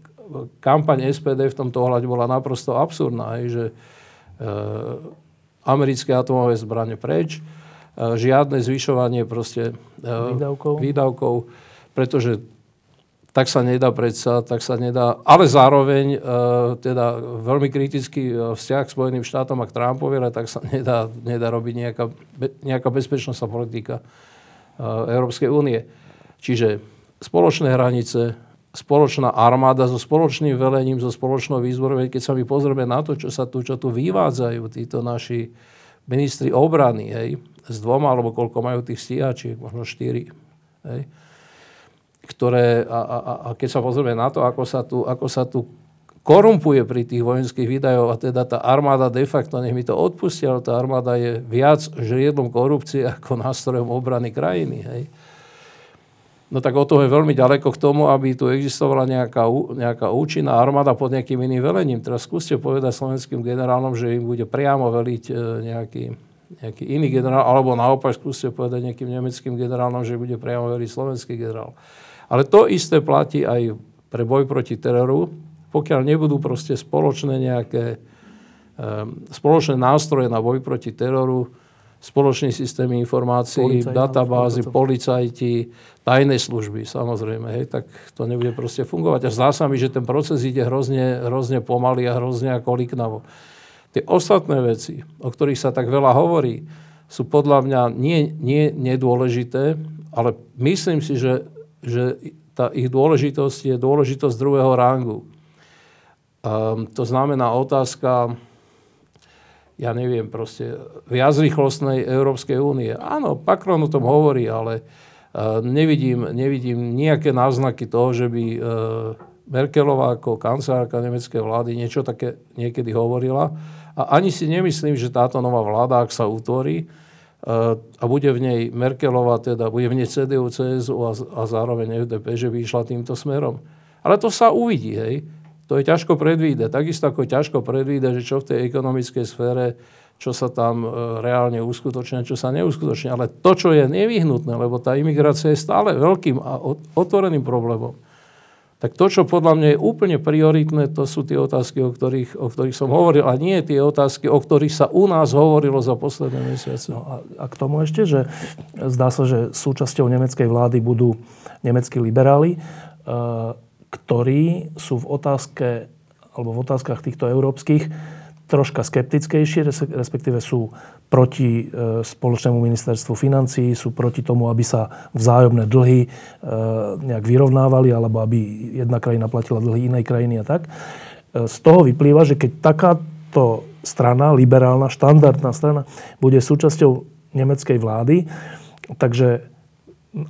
kampaň SPD v tomto ohľade bola naprosto absurdná, že e, americké atomové zbranie preč, e, žiadne zvyšovanie proste e, výdavkov. výdavkov, pretože tak sa nedá predsa, tak sa nedá, ale zároveň e, teda veľmi kritický vzťah k Spojeným štátom a k Trumpovi, ale tak sa <laughs> nedá, nedá robiť nejaká, be, nejaká bezpečnostná politika e, Európskej únie. Čiže spoločné hranice, spoločná armáda so spoločným velením, so spoločnou výzborou. Keď sa my pozrieme na to, čo sa tu, čo tu vyvádzajú títo naši ministri obrany, hej, s dvoma, alebo koľko majú tých stíhačiek, možno štyri, hej, ktoré, a, a, a keď sa pozrieme na to, ako sa tu, ako sa tu korumpuje pri tých vojenských výdajov a teda tá armáda de facto, nech mi to odpustia, ale tá armáda je viac žriedlom korupcie ako nástrojom obrany krajiny. Hej No tak o toho je veľmi ďaleko k tomu, aby tu existovala nejaká, nejaká účinná armáda pod nejakým iným velením. Teraz skúste povedať slovenským generálom, že im bude priamo veliť e, nejaký, nejaký iný generál, alebo naopak skúste povedať nejakým nemeckým generálom, že bude priamo veliť slovenský generál. Ale to isté platí aj pre boj proti teroru, pokiaľ nebudú proste spoločné nejaké um, spoločné nástroje na boj proti teroru, spoločný systém informácií, Policajt, databázy, policajti, tajné služby, samozrejme, hej, tak to nebude proste fungovať. A zdá sa mi, že ten proces ide hrozne, hrozne pomaly a hrozne ako liknavo. Tie ostatné veci, o ktorých sa tak veľa hovorí, sú podľa mňa nie, nie nedôležité, ale myslím si, že, že tá ich dôležitosť je dôležitosť druhého rangu. Um, to znamená otázka ja neviem, proste viacrýchlostnej Európskej únie. Áno, Macron o tom hovorí, ale uh, nevidím, nevidím nejaké náznaky toho, že by uh, Merkelová ako kancelárka nemeckej vlády niečo také niekedy hovorila. A ani si nemyslím, že táto nová vláda, ak sa utvorí, a bude v nej Merkelová, teda bude v nej CDU, CSU a, a zároveň FDP, že by išla týmto smerom. Ale to sa uvidí, hej. To je ťažko predvídať. Takisto ako ťažko predvídať, že čo v tej ekonomickej sfére, čo sa tam e, reálne uskutočne, čo sa neuskutočne. Ale to, čo je nevyhnutné, lebo tá imigrácia je stále veľkým a otvoreným problémom, tak to, čo podľa mňa je úplne prioritné, to sú tie otázky, o ktorých, o ktorých som hovoril, a nie tie otázky, o ktorých sa u nás hovorilo za posledné mesiace. No a, a k tomu ešte, že zdá sa, že súčasťou nemeckej vlády budú nemeckí liberáli, e, ktorí sú v otázke, alebo v otázkach týchto európskych troška skeptickejšie, respektíve sú proti e, spoločnému ministerstvu financí, sú proti tomu, aby sa vzájomné dlhy e, nejak vyrovnávali, alebo aby jedna krajina platila dlhy inej krajiny a tak. E, z toho vyplýva, že keď takáto strana, liberálna, štandardná strana, bude súčasťou nemeckej vlády, takže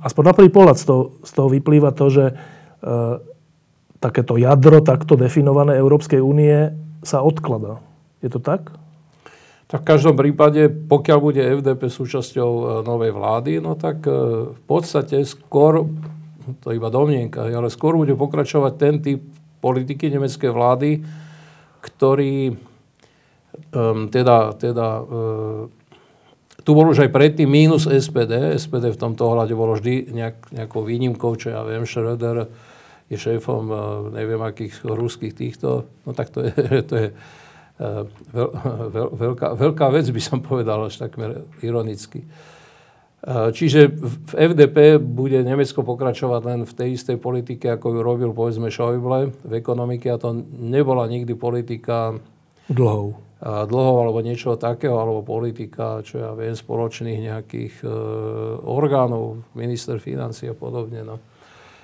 aspoň na prvý pohľad z toho, z toho vyplýva to, že takéto jadro takto definované Európskej únie sa odkladá. Je to tak? Tak v každom prípade, pokiaľ bude FDP súčasťou e, novej vlády, no tak e, v podstate skôr, to iba domnienka, ale skôr bude pokračovať ten typ politiky nemeckej vlády, ktorý um, teda, teda um, tu bol už aj predtým mínus SPD. SPD v tomto ohľade bolo vždy nejak, nejakou výnimkou, čo ja viem, Schröder je šéfom neviem akých ruských týchto, no tak to je, <laughs> to je veľ, <laughs> veľ, veľká, veľká vec, by som povedal, až takmer ironicky. Čiže v FDP bude Nemecko pokračovať len v tej istej politike, ako ju robil povedzme Schäuble v ekonomike a to nebola nikdy politika dlhov. dlhov alebo niečo takého, alebo politika, čo ja viem, spoločných nejakých e, orgánov, minister financí a podobne. No.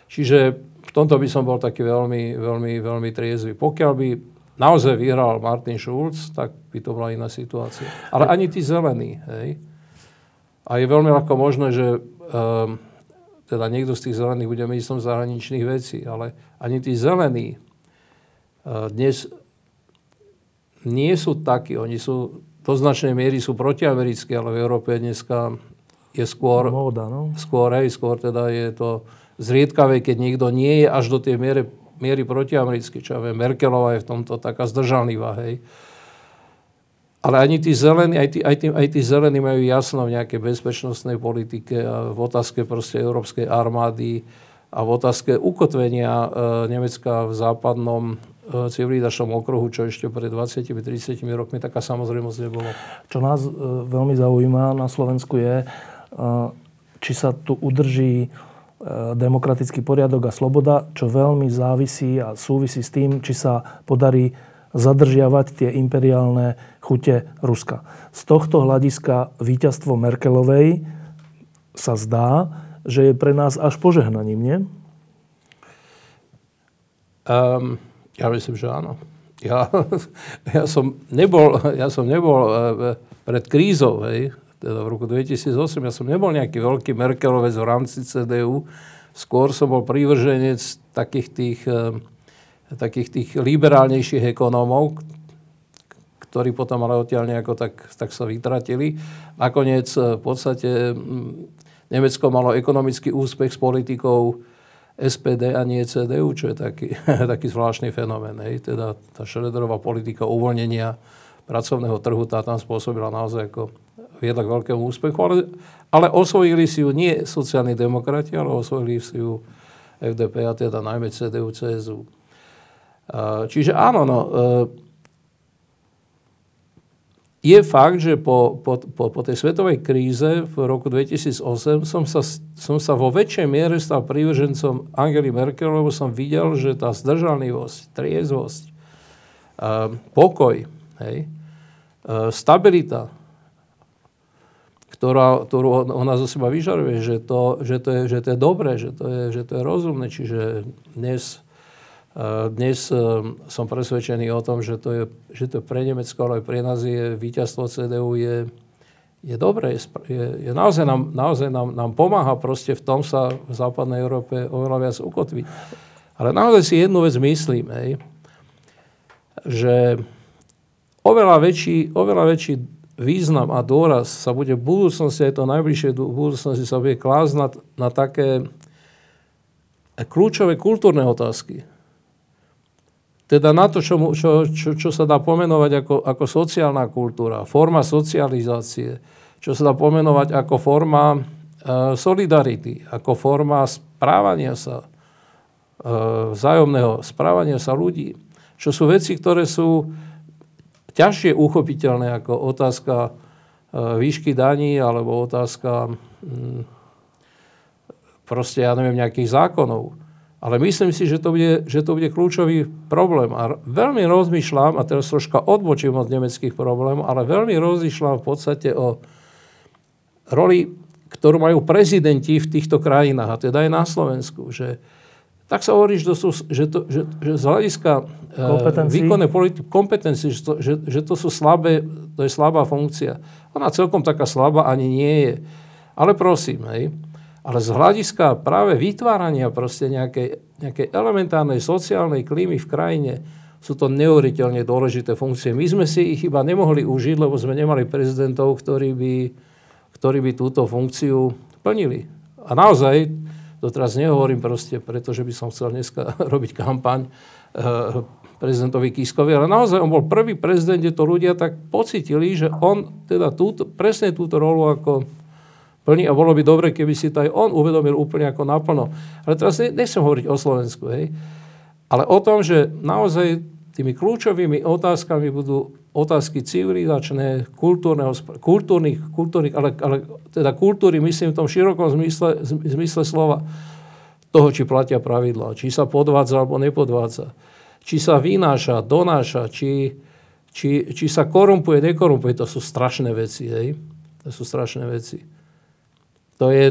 Čiže v tomto by som bol taký veľmi, veľmi, veľmi triezvy. Pokiaľ by naozaj vyhral Martin Schulz, tak by to bola iná situácia. Ale ani tí zelení, hej. A je veľmi ľahko možné, že um, teda niekto z tých zelených bude ministrom zahraničných vecí, ale ani tí zelení uh, dnes nie sú takí, oni sú do značnej miery sú protiamerickí, ale v Európe dneska je skôr, Móda, no? skôr, hej, skôr teda je to zriedkavé, keď niekto nie je až do tej miery miery protiamericky, čo ja viem, Merkelová je v tomto taká zdržanlivá, hej. Ale ani tí zelení, aj tí, aj, tí, aj tí zelení majú jasno v nejakej bezpečnostnej politike v otázke proste európskej armády a v otázke ukotvenia e, Nemecka v západnom e, civilizačnom okruhu, čo ešte pred 20-30 rokmi taká samozrejmosť nebolo. Čo nás e, veľmi zaujíma na Slovensku je, e, či sa tu udrží demokratický poriadok a sloboda, čo veľmi závisí a súvisí s tým, či sa podarí zadržiavať tie imperiálne chute Ruska. Z tohto hľadiska víťazstvo Merkelovej sa zdá, že je pre nás až požehnaním, nie? Um, ja myslím, že áno. Ja, <laughs> ja, som nebol, ja som nebol e, pred krízou, hej, teda v roku 2008, ja som nebol nejaký veľký Merkelovec v rámci CDU, skôr som bol prívrženec takých tých, eh, takých tých liberálnejších ekonómov, ktorí potom ale odtiaľ nejako tak, tak sa vytratili. Nakoniec eh, v podstate mm, Nemecko malo ekonomický úspech s politikou SPD a nie CDU, čo je taký, <laughs> taký zvláštny fenomén. Hej. Teda tá Schröderová politika uvoľnenia pracovného trhu, tá tam spôsobila naozaj ako viedla k veľkému úspechu, ale, ale osvojili si ju nie sociálni demokrati, ale osvojili si ju FDP a teda najmä CDU, CSU. Čiže áno, no, e, je fakt, že po, po, po, po tej svetovej kríze v roku 2008 som sa, som sa vo väčšej miere stal prívržencom Angely Merkel, lebo som videl, že tá zdržanlivosť, triezvosť, pokoj, hej, stabilita, ktorá, ktorú ona zo seba vyžaruje, že to, že to, je, že to je dobré, že to je, že to je rozumné. Čiže dnes, eh, dnes eh, som presvedčený o tom, že to je, že to pre Nemecko, ale aj pre nás je víťazstvo CDU je, je dobré. Je, je, naozaj nám, naozaj nám, nám pomáha proste v tom sa v západnej Európe oveľa viac ukotviť. Ale naozaj si jednu vec myslím, hej, že oveľa väčší, oveľa väčší význam a dôraz sa bude v budúcnosti, aj to najbližšie budúcnosti sa bude klásť na, na také kľúčové kultúrne otázky. Teda na to, čo, čo, čo, čo sa dá pomenovať ako, ako sociálna kultúra, forma socializácie, čo sa dá pomenovať ako forma e, solidarity, ako forma správania sa, e, vzájomného správania sa ľudí. Čo sú veci, ktoré sú ťažšie uchopiteľné ako otázka e, výšky daní alebo otázka mm, proste, ja neviem, nejakých zákonov. Ale myslím si, že to, bude, že to bude kľúčový problém. A veľmi rozmýšľam, a teraz troška odbočím od nemeckých problémov, ale veľmi rozmýšľam v podstate o roli, ktorú majú prezidenti v týchto krajinách, a teda aj na Slovensku. Že, tak sa hovorí, že to, sú, že to, že, že z hľadiska e, výkonnej politi- kompetencie, že to, že, že to sú slabé, to je slabá funkcia. Ona celkom taká slabá ani nie je. Ale prosím, hej, ale z hľadiska práve vytvárania proste nejakej, nejakej elementárnej sociálnej klímy v krajine sú to neuveriteľne dôležité funkcie. My sme si ich iba nemohli užiť, lebo sme nemali prezidentov, ktorí by, ktorí by túto funkciu plnili. A naozaj, to teraz nehovorím proste, pretože by som chcel dneska <laughs> robiť kampaň eh, prezidentovi Kiskovi, ale naozaj on bol prvý prezident, kde to ľudia tak pocitili, že on teda túto, presne túto rolu ako plní a bolo by dobre, keby si to aj on uvedomil úplne ako naplno. Ale teraz nechcem hovoriť o Slovensku, hej, ale o tom, že naozaj tými kľúčovými otázkami budú otázky civilizačné, kultúrnych, kultúrnych ale, ale teda kultúry myslím v tom širokom zmysle, zmysle slova toho, či platia pravidlá, či sa podvádza alebo nepodvádza, či sa vynáša, donáša, či, či, či sa korumpuje, nekorumpuje. To sú strašné veci. Hej? To sú strašné veci to je,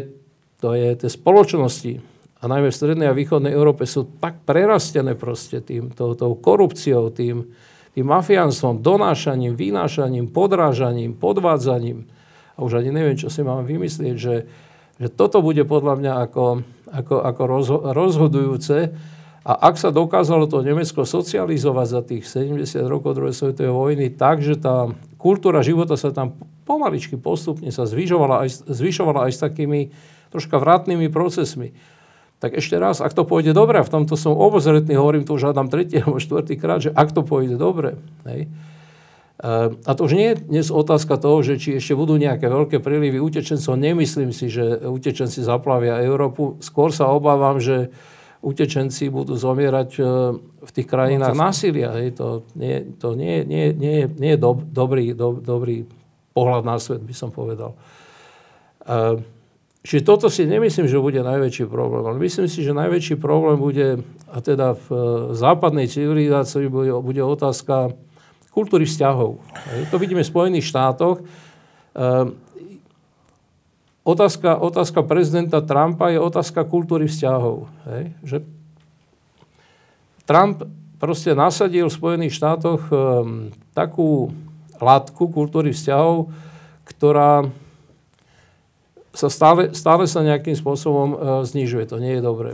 to je tie spoločnosti, a najmä v strednej a východnej Európe sú tak prerastené proste tým, tou, tou korupciou, tým, tým mafiánstvom, donášaním, vynášaním, podrážaním, podvádzaním. A už ani neviem, čo si mám vymyslieť, že, že toto bude podľa mňa ako, ako, ako rozhodujúce. A ak sa dokázalo to Nemecko socializovať za tých 70 rokov druhej svetovej vojny tak, tá kultúra života sa tam pomaličky postupne sa zvyšovala aj, zvyšovala aj s takými troška vratnými procesmi. Tak ešte raz, ak to pôjde dobre, a v tomto som obozretný, hovorím to už hádam tretí alebo štvrtý krát, že ak to pôjde dobre, hej, a to už nie je dnes otázka toho, že či ešte budú nejaké veľké prílivy utečencov. Nemyslím si, že utečenci zaplavia Európu. Skôr sa obávam, že utečenci budú zomierať e, v tých krajinách no, násilia. Hej. To nie, to nie, nie, nie, nie je do, dobrý, do, dobrý pohľad na svet, by som povedal. Čiže toto si nemyslím, že bude najväčší problém. Myslím si, že najväčší problém bude, a teda v e, západnej civilizácii bude, bude otázka kultúry vzťahov. To vidíme v Spojených štátoch. Otázka, otázka prezidenta Trumpa je otázka kultúry vzťahov. Že Trump proste nasadil v Spojených štátoch um, takú látku kultúry vzťahov, ktorá sa stále, stále sa nejakým spôsobom e, znižuje. To nie je dobré.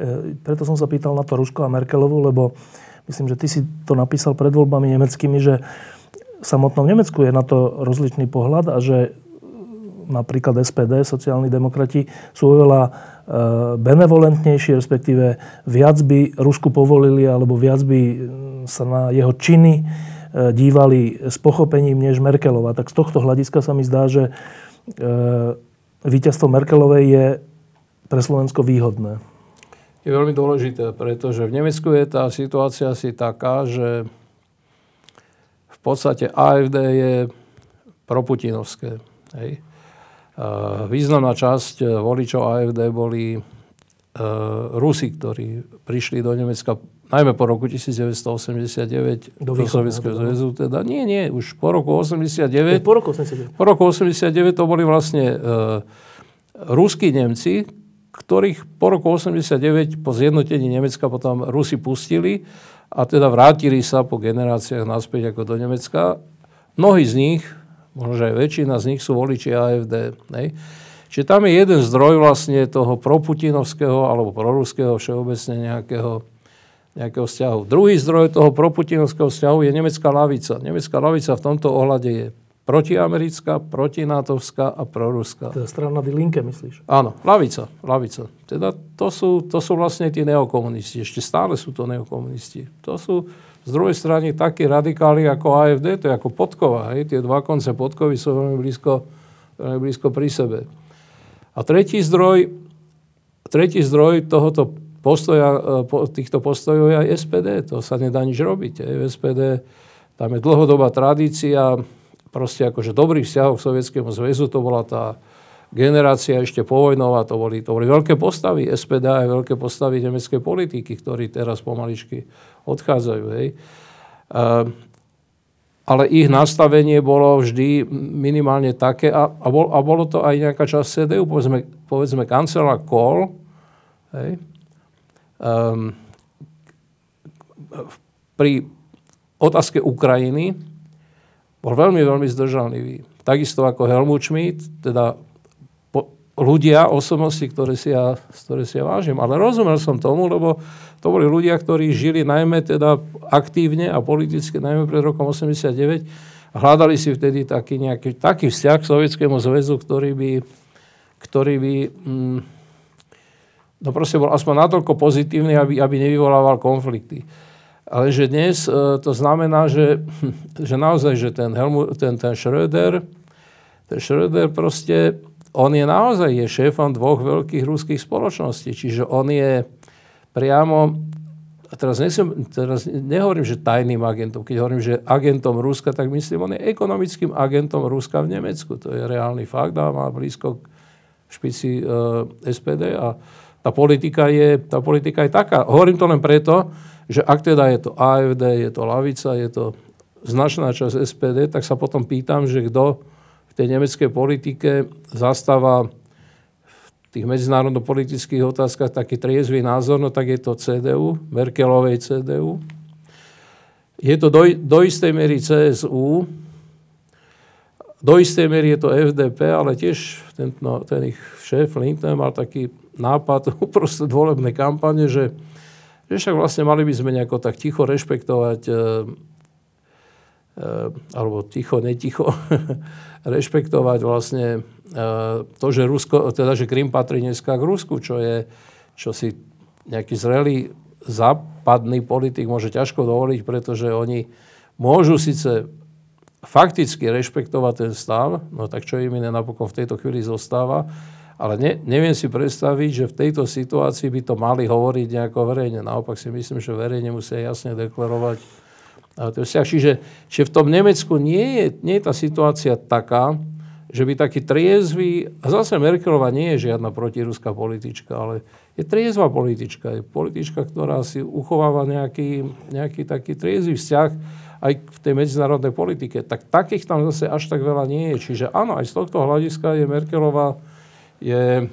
E, preto som sa pýtal na to Rusko a Merkelovu, lebo myslím, že ty si to napísal pred voľbami nemeckými, že v samotnom Nemecku je na to rozličný pohľad a že napríklad SPD, sociálni demokrati, sú oveľa e, benevolentnejší, respektíve viac by Rusku povolili, alebo viac by sa na jeho činy E, dívali s pochopením než Merkelová. Tak z tohto hľadiska sa mi zdá, že e, víťazstvo Merkelovej je pre Slovensko výhodné. Je veľmi dôležité, pretože v Nemecku je tá situácia asi taká, že v podstate AFD je proputinovské. Hej. Významná časť voličov AFD boli e, Rusi, ktorí prišli do Nemecka najmä po roku 1989 do, do Sovietskeho zväzu. Teda, nie, nie, už po roku 89. Po roku 89. Po roku 89 to boli vlastne uh, ruskí Nemci, ktorých po roku 89 po zjednotení Nemecka potom Rusi pustili a teda vrátili sa po generáciách naspäť ako do Nemecka. Mnohí z nich, možno aj väčšina z nich sú voliči AFD. Ne? Čiže tam je jeden zdroj vlastne toho proputinovského alebo proruského všeobecne nejakého nejakého vzťahu. Druhý zdroj toho proputinovského vzťahu je nemecká lavica. Nemecká lavica v tomto ohľade je protiamerická, protinatovská a proruská. Teda strana Die Linke, myslíš? Áno, lavica, lavica. Teda to sú, to sú vlastne tí neokomunisti. Ešte stále sú to neokomunisti. To sú z druhej strany takí radikáli ako AFD, to je ako podkova. Hej? Tie dva konce podkovy sú veľmi blízko, veľmi blízko pri sebe. A tretí zdroj, tretí zdroj tohoto postoja, e, týchto postojov je aj SPD. To sa nedá nič robiť. V SPD tam je dlhodobá tradícia, proste akože dobrý vzťah k Sovietskému zväzu, to bola tá generácia ešte povojnová, to boli, to boli veľké postavy SPD aj veľké postavy nemeckej politiky, ktorí teraz pomaličky odchádzajú. Hej. ale ich nastavenie bolo vždy minimálne také, a, a, bol, a bolo to aj nejaká časť CDU, povedzme, povedzme kancelár Kohl, hej, um, pri otázke Ukrajiny bol veľmi, veľmi zdržanlivý. Takisto ako Helmut Schmidt, teda po, ľudia, osobnosti, ktoré si, ja, ktoré si ja vážim. Ale rozumel som tomu, lebo to boli ľudia, ktorí žili najmä teda aktívne a politicky, najmä pred rokom 89 a hľadali si vtedy taký, nejaký, taký vzťah k Sovietskému zväzu, ktorý by, ktorý by mm, no proste bol aspoň natoľko pozitívny, aby, aby nevyvolával konflikty. Ale že dnes e, to znamená, že, <laughs> že naozaj, že ten, Helmut, ten, ten Schröder, ten Schröder proste, on je naozaj je šéfom dvoch veľkých ruských spoločností. Čiže on je priamo, teraz, nesem, teraz nehovorím, že tajným agentom. Keď hovorím, že agentom Ruska, tak myslím, on je ekonomickým agentom Ruska v Nemecku. To je reálny fakt a má blízko k špici e, SPD a tá politika, je, tá politika je taká. Hovorím to len preto, že ak teda je to AFD, je to lavica, je to značná časť SPD, tak sa potom pýtam, že kto v tej nemeckej politike zastáva tých medzinárodno-politických otázkach taký triezvý názor, no tak je to CDU, Merkelovej CDU. Je to do, do istej miery CSU, do istej miery je to FDP, ale tiež ten, no, ten ich šéf Lindner mal taký nápad <laughs> uprostred volebnej kampane, že že však vlastne mali by sme nejako tak ticho rešpektovať, e, e, alebo ticho, neticho, <laughs> rešpektovať vlastne e, to, že, Rusko, teda, že Krym patrí dneska k Rusku, čo je, čo si nejaký zrelý západný politik môže ťažko dovoliť, pretože oni môžu síce fakticky rešpektovať ten stav, no tak čo im iné napokon v tejto chvíli zostáva, ale ne, neviem si predstaviť, že v tejto situácii by to mali hovoriť nejako verejne. Naopak si myslím, že verejne musia jasne deklarovať. Čiže, čiže v tom Nemecku nie je, nie je tá situácia taká, že by taký triezvy, a zase Merkelová nie je žiadna protiruská politička, ale je triezva politička. Je politička, ktorá si uchováva nejaký, nejaký taký triezvy vzťah aj v tej medzinárodnej politike. Tak takých tam zase až tak veľa nie je. Čiže áno, aj z tohto hľadiska je Merkelová je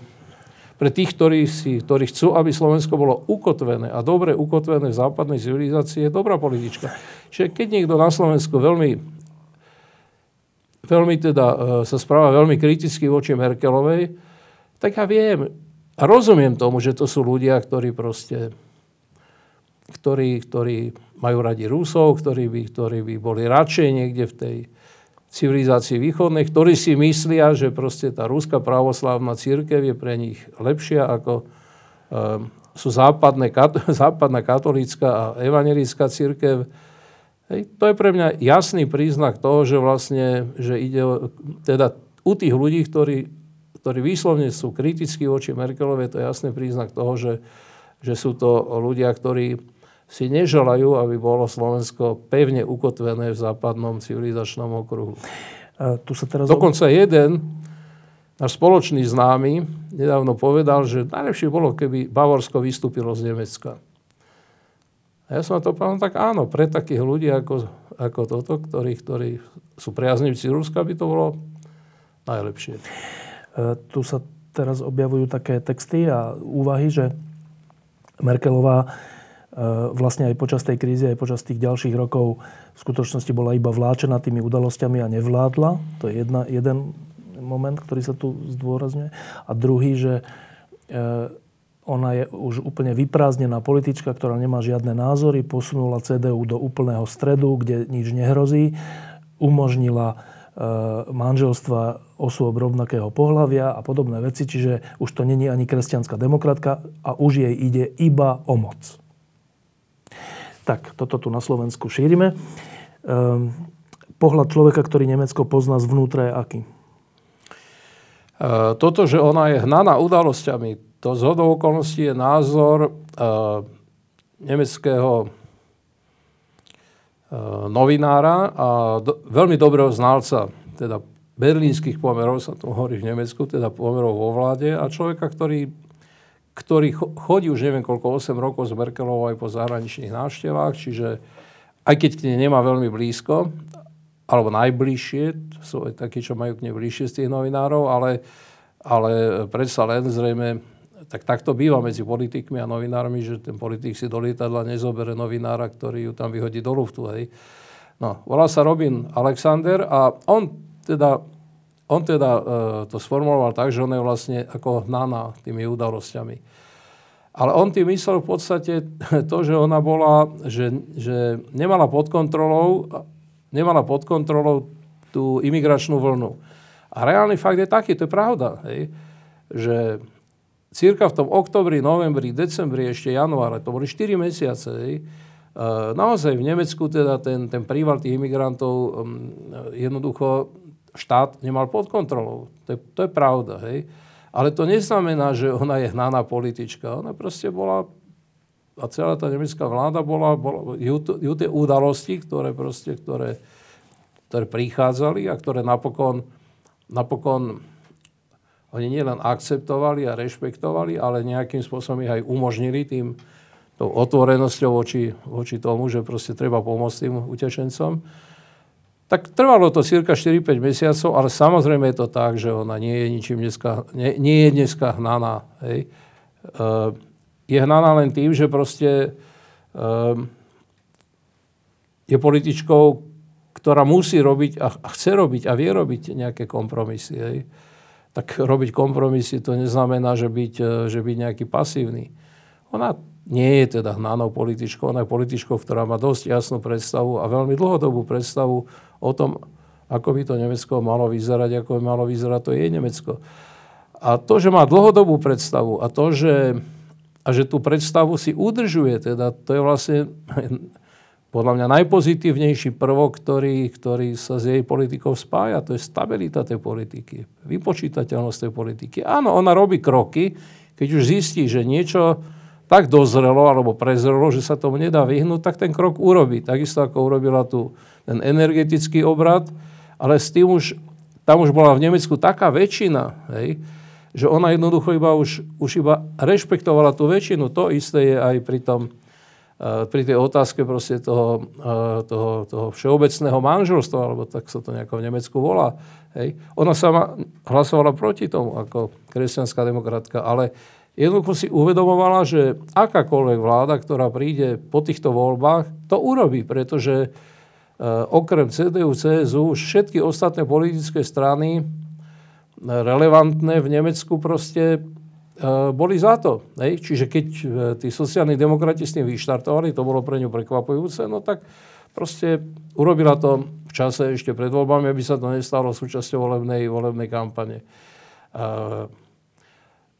pre tých, ktorí, si, ktorí chcú, aby Slovensko bolo ukotvené a dobre ukotvené v západnej civilizácii, je dobrá politička. Čiže keď niekto na Slovensku veľmi, veľmi teda e, sa správa veľmi kriticky voči Merkelovej, tak ja viem a rozumiem tomu, že to sú ľudia, ktorí proste ktorí, ktorí majú radi Rusov, ktorí by, ktorí by boli radšej niekde v tej, civilizácii východnej, ktorí si myslia, že proste tá ruská pravoslávna církev je pre nich lepšia ako um, sú západné, kat, <laughs> západná katolícka a evangelická církev. Hej, to je pre mňa jasný príznak toho, že vlastne, že ide teda u tých ľudí, ktorí, ktorí výslovne sú kritickí voči Merkelovej, to je jasný príznak toho, že, že sú to ľudia, ktorí si neželajú, aby bolo Slovensko pevne ukotvené v západnom civilizačnom okruhu. A tu sa teraz... Dokonca jeden, náš spoločný známy, nedávno povedal, že najlepšie bolo, keby Bavorsko vystúpilo z Nemecka. A ja som na to povedal, no tak áno, pre takých ľudí ako, ako toto, ktorí, ktorí sú priaznivci Ruska, by to bolo najlepšie. E, tu sa teraz objavujú také texty a úvahy, že Merkelová vlastne aj počas tej krízy, aj počas tých ďalších rokov v skutočnosti bola iba vláčená tými udalosťami a nevládla. To je jedna, jeden moment, ktorý sa tu zdôrazňuje. A druhý, že e, ona je už úplne vyprázdnená politička, ktorá nemá žiadne názory, posunula CDU do úplného stredu, kde nič nehrozí, umožnila manželstva osôb rovnakého pohľavia a podobné veci, čiže už to není ani kresťanská demokratka a už jej ide iba o moc. Tak, toto tu na Slovensku šírime. Ehm, pohľad človeka, ktorý Nemecko pozná zvnútra je aký? E, toto, že ona je hnaná udalosťami, to z okolností je názor e, nemeckého e, novinára a do, veľmi dobrého znalca, teda berlínskych pomerov, sa to hovorí v Nemecku, teda pomerov vo vláde a človeka, ktorý ktorý chodí už neviem koľko, 8 rokov s Merkelovou aj po zahraničných návštevách, čiže aj keď k nej nemá veľmi blízko, alebo najbližšie, sú aj takí, čo majú k nej bližšie z tých novinárov, ale, ale predsa len zrejme, tak takto býva medzi politikmi a novinármi, že ten politik si do lietadla nezobere novinára, ktorý ju tam vyhodí do luftu. Hej. No, volá sa Robin Alexander a on teda on teda e, to sformuloval tak, že on je vlastne ako hnaná tými udalosťami. Ale on tým myslel v podstate <laughs> to, že ona bola, že, že nemala pod kontrolou, nemala pod kontrolou tú imigračnú vlnu. A reálny fakt je taký, to je pravda, hej, že cirka v tom oktobri, novembri, decembri, ešte januáre, to boli 4 mesiace, hej, e, naozaj v Nemecku teda ten, ten príval tých imigrantov jednoducho štát nemal pod kontrolou. To je, to je pravda, hej. Ale to neznamená, že ona je hnaná politička. Ona proste bola, a celá tá nemecká vláda bola, bola ju, ju tie udalosti, ktoré proste, ktoré, ktoré prichádzali a ktoré napokon, napokon oni nielen akceptovali a rešpektovali, ale nejakým spôsobom ich aj umožnili tým, tou otvorenosťou voči, voči tomu, že proste treba pomôcť tým utečencom. Tak trvalo to cirka 4-5 mesiacov, ale samozrejme je to tak, že ona nie je ničím dneska, nie, nie je dneska hnaná. Hej. Uh, je hnaná len tým, že proste uh, je političkou, ktorá musí robiť a chce robiť a vie robiť nejaké kompromisy. Hej. Tak robiť kompromisy to neznamená, že byť, e, že byť nejaký pasívny. Ona nie je teda hnanou političkou, ona je političkou, ktorá má dosť jasnú predstavu a veľmi dlhodobú predstavu o tom, ako by to Nemecko malo vyzerať, ako by malo vyzerať to je Nemecko. A to, že má dlhodobú predstavu a to, že, a že tú predstavu si udržuje, teda to je vlastne <laughs> podľa mňa najpozitívnejší prvok, ktorý, ktorý sa s jej politikou spája. To je stabilita tej politiky, vypočítateľnosť tej politiky. Áno, ona robí kroky, keď už zistí, že niečo tak dozrelo alebo prezrelo, že sa tomu nedá vyhnúť, tak ten krok urobí. Takisto ako urobila tu ten energetický obrad, ale s tým už, tam už bola v Nemecku taká väčšina, hej, že ona jednoducho iba už, už iba rešpektovala tú väčšinu. To isté je aj pri, tom, uh, pri tej otázke proste toho, uh, toho, toho všeobecného manželstva, alebo tak sa to nejako v Nemecku volá. Hej. Ona sama hlasovala proti tomu ako kresťanská demokratka, ale jednoducho si uvedomovala, že akákoľvek vláda, ktorá príde po týchto voľbách, to urobí, pretože e, okrem CDU, CSU všetky ostatné politické strany e, relevantné v Nemecku proste e, boli za to. Hej? Čiže keď tí sociálni demokrati s tým vyštartovali, to bolo pre ňu prekvapujúce, no tak proste urobila to v čase ešte pred voľbami, aby sa to nestalo súčasťou volebnej, volebnej kampane.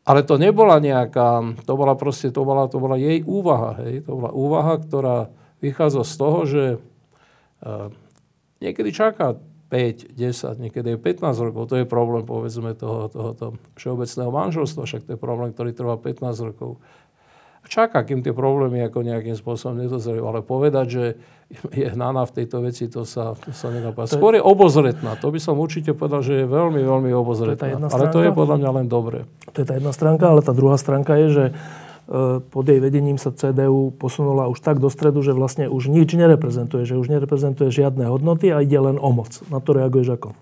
Ale to nebola nejaká, to bola proste, to bola, to bola jej úvaha. Hej? To bola úvaha, ktorá vychádza z toho, že niekedy čaká 5, 10, niekedy je 15 rokov. To je problém, povedzme, toho, tohoto všeobecného manželstva. Však to je problém, ktorý trvá 15 rokov čaká, kým tie problémy ako nejakým spôsobom nedozrejú. Ale povedať, že je hnaná v tejto veci, to sa, to sa nedá povedať. Skôr je obozretná. To by som určite povedal, že je veľmi, veľmi obozretná. To ale to je podľa mňa len dobre. To je tá jedna stránka, ale tá druhá stránka je, že pod jej vedením sa CDU posunula už tak do stredu, že vlastne už nič nereprezentuje, že už nereprezentuje žiadne hodnoty a ide len o moc. Na to reaguješ ako?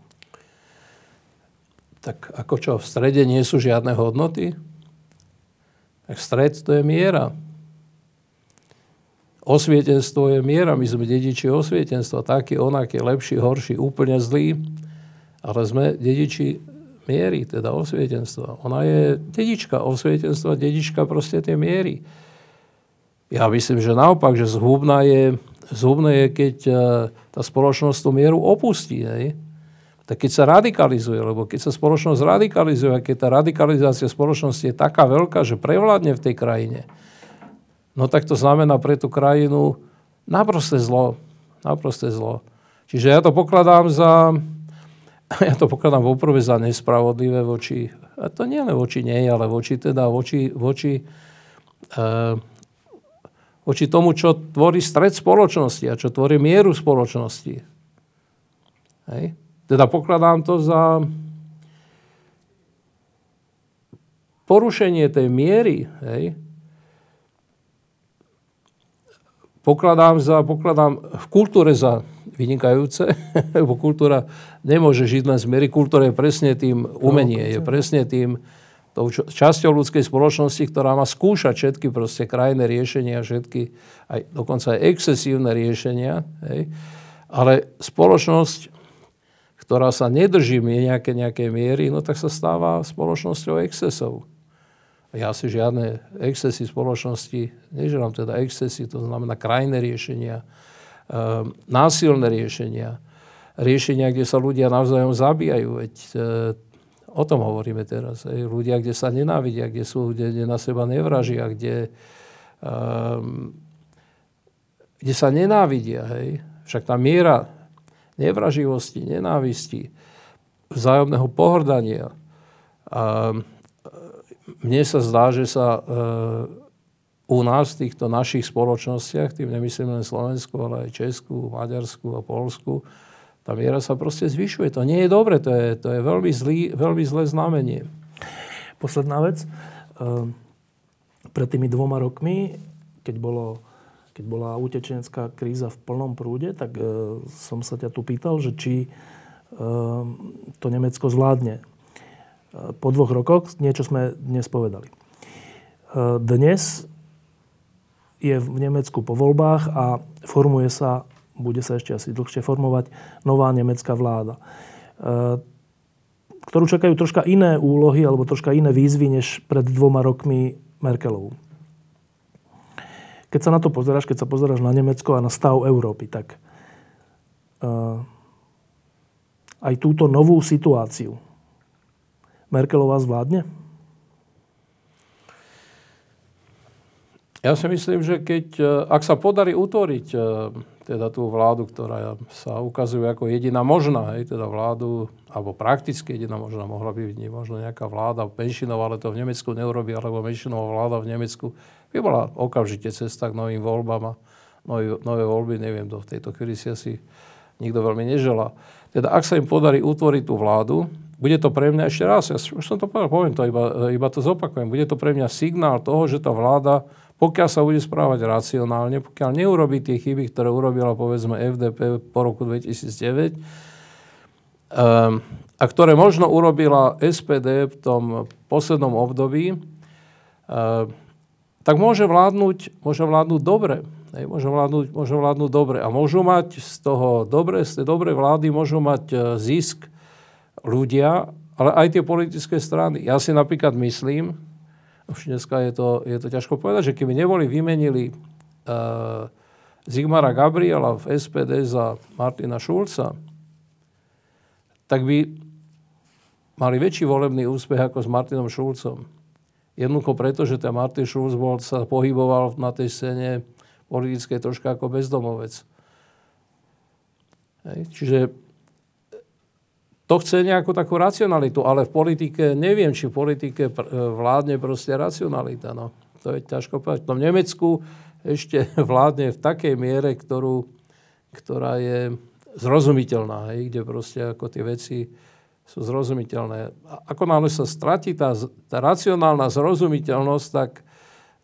Tak ako čo, v strede nie sú žiadne hodnoty? Tak stred to je miera. Osvietenstvo je miera, my sme dediči osvietenstva, taký, onaký, lepší, horší, úplne zlý, ale sme dediči miery, teda osvietenstva. Ona je dedička osvietenstva, dedička proste tie miery. Ja myslím, že naopak, že zhubná je, zhubné je, keď e, tá spoločnosť tú mieru opustí. Hej? tak keď sa radikalizuje, lebo keď sa spoločnosť radikalizuje, keď tá radikalizácia spoločnosti je taká veľká, že prevládne v tej krajine, no tak to znamená pre tú krajinu naprosté zlo. Naprosté zlo. Čiže ja to pokladám za, <laughs> ja to pokladám poprvé za nespravodlivé voči, a to nie len voči nej, ale voči teda voči, voči, e, voči tomu, čo tvorí stred spoločnosti a čo tvorí mieru spoločnosti. Hej? Teda pokladám to za porušenie tej miery. Hej? Pokladám, za, pokladám v kultúre za vynikajúce, lebo <laughs> kultúra nemôže žiť len z miery. Kultúra je presne tým umenie, je presne tým tou časťou ľudskej spoločnosti, ktorá má skúšať všetky proste krajné riešenia, všetky, aj, dokonca aj excesívne riešenia. Hej. Ale spoločnosť, ktorá sa nedrží nejaké, nejaké miery, no tak sa stáva spoločnosťou excesov. Ja si žiadne excesy spoločnosti, neželám teda excesy, to znamená krajné riešenia, násilné riešenia, riešenia, kde sa ľudia navzájom zabíjajú. Veď e, o tom hovoríme teraz. Ľudia, kde sa nenávidia, kde sú, kde, na seba nevražia, kde, um, kde sa nenávidia. Hej. Však tá miera nevraživosti, nenávisti, vzájomného pohrdania. A mne sa zdá, že sa e, u nás v týchto našich spoločnostiach, tým nemyslím len Slovensku, ale aj Česku, Maďarsku a Polsku, tá miera sa proste zvyšuje. To nie je dobre, to je, to je veľmi, zlý, veľmi zlé znamenie. Posledná vec. Ehm, pred tými dvoma rokmi, keď, bolo, keď bola utečenská kríza v plnom prúde, tak e, som sa ťa tu pýtal, že či e, to Nemecko zvládne. E, po dvoch rokoch niečo sme dnes povedali. Dnes je v Nemecku po voľbách a formuje sa, bude sa ešte asi dlhšie formovať, nová nemecká vláda, e, ktorú čakajú troška iné úlohy alebo troška iné výzvy, než pred dvoma rokmi Merkelovú. Keď sa na to pozeráš, keď sa pozeráš na Nemecko a na stav Európy, tak e, aj túto novú situáciu Merkelová zvládne? Ja si myslím, že keď, e, ak sa podarí utvoriť e, teda tú vládu, ktorá sa ukazuje ako jediná možná, hej, teda vládu, alebo prakticky jediná možná, mohla by byť možno nejaká vláda menšinová, ale to v Nemecku neurobí, alebo menšinová vláda v Nemecku, by bola okamžite cesta k novým voľbám a nové, nové voľby, neviem, do tejto chvíli si asi nikto veľmi neželá. Teda ak sa im podarí utvoriť tú vládu, bude to pre mňa ešte raz, ja už som to povedal, poviem to, iba, iba to zopakujem, bude to pre mňa signál toho, že tá vláda pokiaľ sa bude správať racionálne, pokiaľ neurobí tie chyby, ktoré urobila povedzme FDP po roku 2009, um, ehm, a ktoré možno urobila SPD v tom poslednom období, um, tak môže vládnuť, môže vládnuť dobre. Hej, môže, vládnuť, môže vládnuť dobre. A môžu mať z toho dobre, z tej dobrej vlády môžu mať e, zisk ľudia, ale aj tie politické strany. Ja si napríklad myslím, už dneska je to, je to ťažko povedať, že keby neboli vymenili uh, Zigmara Gabriela v SPD za Martina Šulca, tak by mali väčší volebný úspech ako s Martinom Šulcom. Jednoducho preto, že ten Martin Šulc bol, sa pohyboval na tej scéne politickej troška ako bezdomovec. Hej. Čiže to chce nejakú takú racionalitu, ale v politike, neviem, či v politike e, vládne proste racionalita. No. To je ťažko povedať. No v Nemecku ešte <laughs> vládne v takej miere, ktorú, ktorá je zrozumiteľná, hej, kde proste ako tie veci sú zrozumiteľné. Ako náhle sa stratí tá, tá racionálna zrozumiteľnosť, tak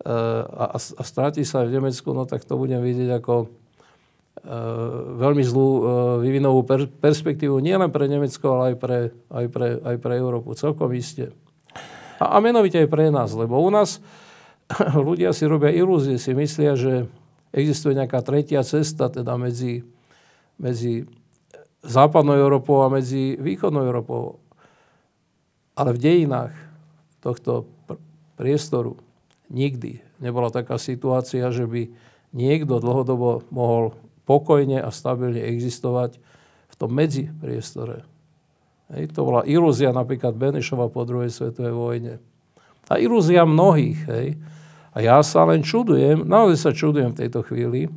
e, a, a stratí sa v Nemecku, no tak to budem vidieť ako veľmi zlú e, vývinovú per, perspektívu nielen pre Nemecko, ale aj pre, aj pre, aj pre Európu. Celkom iste. A, a menovite aj pre nás, lebo u nás <laughs> ľudia si robia ilúzie, si myslia, že existuje nejaká tretia cesta teda medzi, medzi západnou Európou a medzi východnou Európou. Ale v dejinách tohto pr- priestoru nikdy nebola taká situácia, že by niekto dlhodobo mohol pokojne a stabilne existovať v tom medzipriestore. Hej, to bola ilúzia napríklad Benešova po druhej svetovej vojne. A ilúzia mnohých. Hej. A ja sa len čudujem, naozaj sa čudujem v tejto chvíli,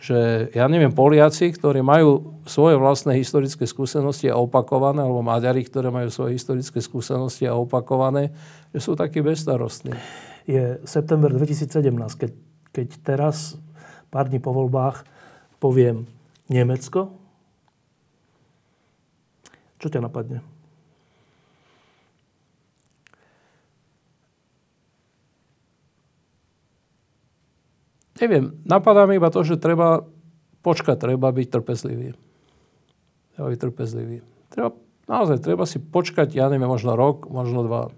že ja neviem, Poliaci, ktorí majú svoje vlastné historické skúsenosti a opakované, alebo Maďari, ktoré majú svoje historické skúsenosti a opakované, že sú takí bezstarostní. Je september 2017, keď, keď teraz, pár dní po voľbách, poviem Nemecko, čo ťa napadne? Neviem, napadá mi iba to, že treba počkať, treba byť trpezlivý. Treba byť trpezlivý. Treba, naozaj, treba si počkať, ja neviem, možno rok, možno dva.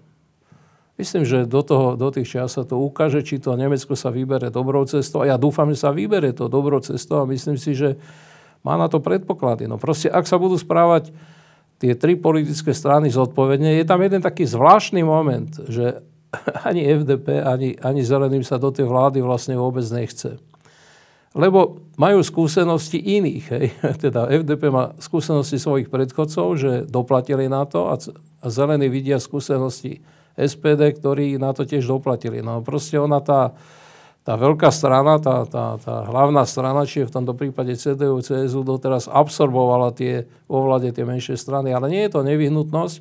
Myslím, že do, toho, do tých čas sa to ukáže, či to Nemecko sa vybere dobrou cestou. A ja dúfam, že sa vybere to dobrou cestou a myslím si, že má na to predpoklady. No proste, ak sa budú správať tie tri politické strany zodpovedne. Je tam jeden taký zvláštny moment, že <laughs> ani FDP, ani, ani Zeleným sa do tej vlády vlastne vôbec nechce. Lebo majú skúsenosti iných. Hej. <laughs> Teda FDP má skúsenosti svojich predchodcov, že doplatili na to a, a Zelení vidia skúsenosti SPD, ktorí na to tiež doplatili. No proste ona tá, tá veľká strana, tá, tá, tá hlavná strana, či je v tomto prípade CDU, CSU, doteraz absorbovala tie vo tie menšie strany, ale nie je to nevyhnutnosť.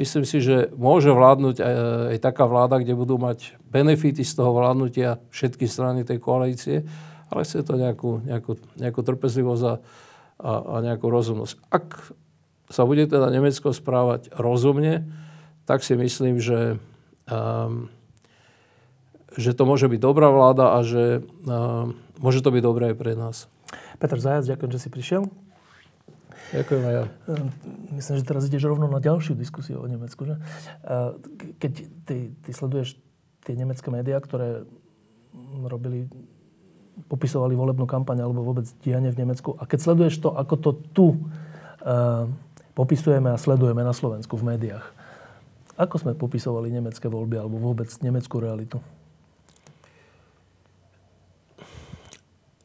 Myslím si, že môže vládnuť aj, aj taká vláda, kde budú mať benefity z toho vládnutia všetky strany tej koalície, ale chce to nejakú, nejakú, nejakú trpezlivosť a, a, a nejakú rozumnosť. Ak sa bude teda Nemecko správať rozumne, tak si myslím, že um, že to môže byť dobrá vláda a že uh, môže to byť dobré aj pre nás. Petr Zajac, ďakujem, že si prišiel. Ďakujem aj ja. Ehm, myslím, že teraz ideš rovno na ďalšiu diskusiu o Nemecku. Že? Keď ty, ty sleduješ tie nemecké médiá, ktoré robili, popisovali volebnú kampaň alebo vôbec dianie v Nemecku a keď sleduješ to, ako to tu uh, popisujeme a sledujeme na Slovensku v médiách, ako sme popisovali nemecké voľby alebo vôbec nemeckú realitu?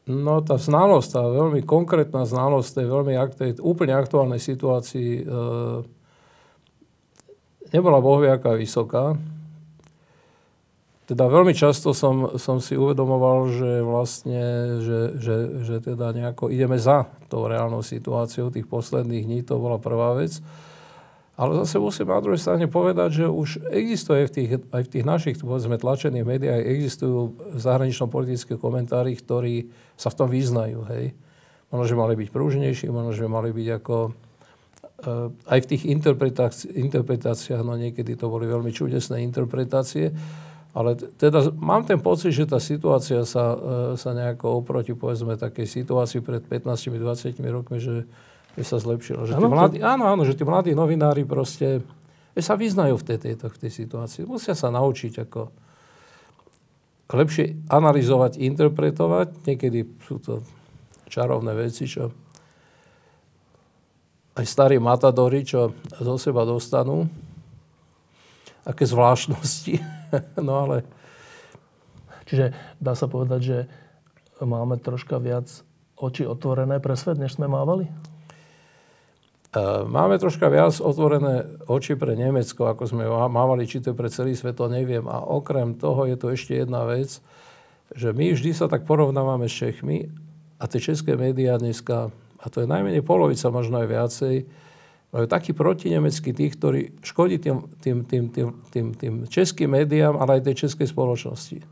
No tá znalosť, tá veľmi konkrétna znalosť tej veľmi tej úplne aktuálnej situácii e, nebola bohviaká vysoká. Teda veľmi často som, som si uvedomoval, že vlastne, že, že, že teda nejako ideme za tou reálnou situáciou tých posledných dní, to bola prvá vec. Ale zase musím na druhej strane povedať, že už existuje v tých, aj v tých našich, povedzme, tlačených médiách, existujú zahranično-politické komentári, ktorí sa v tom vyznajú, hej. Možno, že mali byť prúžnejší, možno, že mali byť ako... Uh, aj v tých interpretáci- interpretáciách, no niekedy to boli veľmi čudesné interpretácie, ale teda mám ten pocit, že tá situácia sa, uh, sa nejako oproti, povedzme, takej situácii pred 15-20 rokmi, že že sa zlepšilo. Že tí mladí, áno, áno, že tí mladí novinári proste že sa vyznajú v tej, tejto, v tej situácii. Musia sa naučiť ako lepšie analyzovať, interpretovať. Niekedy sú to čarovné veci, čo aj starí matadori, čo zo seba dostanú. Aké zvláštnosti. <laughs> no ale... Čiže dá sa povedať, že máme troška viac oči otvorené pre svet, než sme mávali? Máme troška viac otvorené oči pre Nemecko, ako sme mávali, či to je pre celý svet, to neviem. A okrem toho je tu ešte jedna vec, že my vždy sa tak porovnávame s Čechmi a tie české médiá dneska, a to je najmenej polovica, možno aj viacej, majú taký protinemecký tých, ktorí škodí tým, tým, tým, tým, tým, tým českým médiám, ale aj tej českej spoločnosti.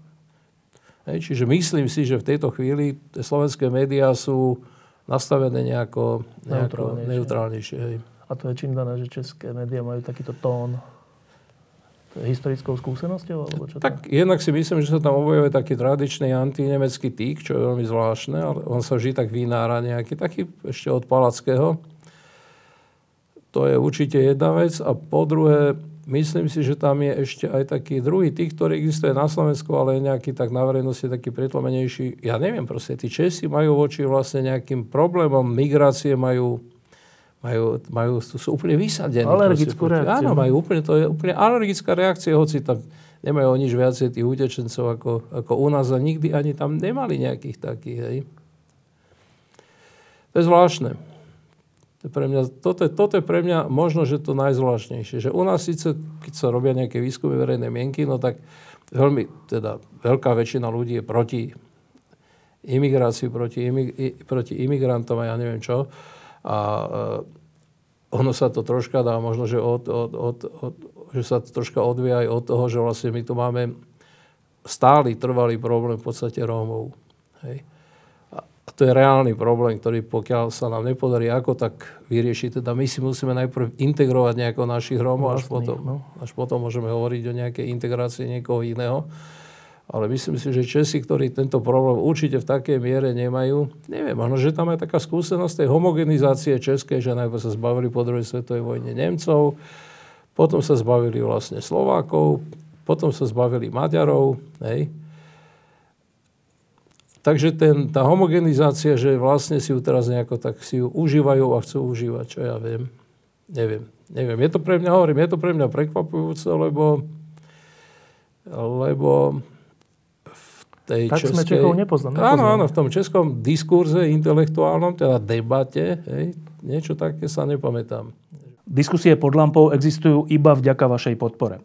Hej, čiže myslím si, že v tejto chvíli tie slovenské médiá sú nastavené nejako, nejako neutrálnejšie. neutrálnejšie hej. A to je čím dané, že české médiá majú takýto tón? To historickou skúsenosťou? Alebo čo tak jednak si myslím, že sa tam objavuje taký tradičný antinemecký týk, čo je veľmi zvláštne, ale on sa vždy tak vynára nejaký, taký ešte od Palackého. To je určite jedna vec. A po druhé, myslím si, že tam je ešte aj taký druhý tých, ktorý existuje na Slovensku, ale je nejaký tak na verejnosti taký pretlomenejší. Ja neviem, proste tí Česi majú voči vlastne nejakým problémom migrácie, majú, majú, majú sú úplne vysadení. Alergickú proste, reakciu. Áno, majú úplne, to je úplne alergická reakcia, hoci tam nemajú nič viacej tých utečencov ako, ako u nás a nikdy ani tam nemali nejakých takých. Hej. To je zvláštne. To pre mňa, toto, toto je pre mňa možno, že to najzvláštnejšie. Že u nás síce, keď sa robia nejaké výskumy verejnej mienky, no tak veľmi, teda veľká väčšina ľudí je proti imigrácii, proti, imig, proti imigrantom a ja neviem čo. A uh, ono sa to troška dá možno, že, od, od, od, od, že sa to troška odvíja aj od toho, že vlastne my tu máme stály trvalý problém v podstate Rómov. Hej. To je reálny problém, ktorý pokiaľ sa nám nepodarí ako tak vyriešiť, teda my si musíme najprv integrovať nejako našich Rómov, až potom, no. až potom môžeme hovoriť o nejakej integrácii niekoho iného. Ale myslím si, že Česi, ktorí tento problém určite v takej miere nemajú, neviem, možno, že tam je taká skúsenosť tej homogenizácie českej, že najprv sa zbavili po druhej svetovej vojne Nemcov, potom sa zbavili vlastne Slovákov, potom sa zbavili Maďarov, hej, Takže ten, tá homogenizácia, že vlastne si ju teraz nejako tak si ju užívajú a chcú užívať, čo ja viem. Neviem. Neviem. Je to pre mňa, hovorím, je to pre mňa prekvapujúce, lebo, lebo v tej tak českej... sme Čechov nepoznáme. Áno, áno, v tom českom diskurze intelektuálnom, teda debate, hej, niečo také sa nepamätám. Diskusie pod lampou existujú iba vďaka vašej podpore.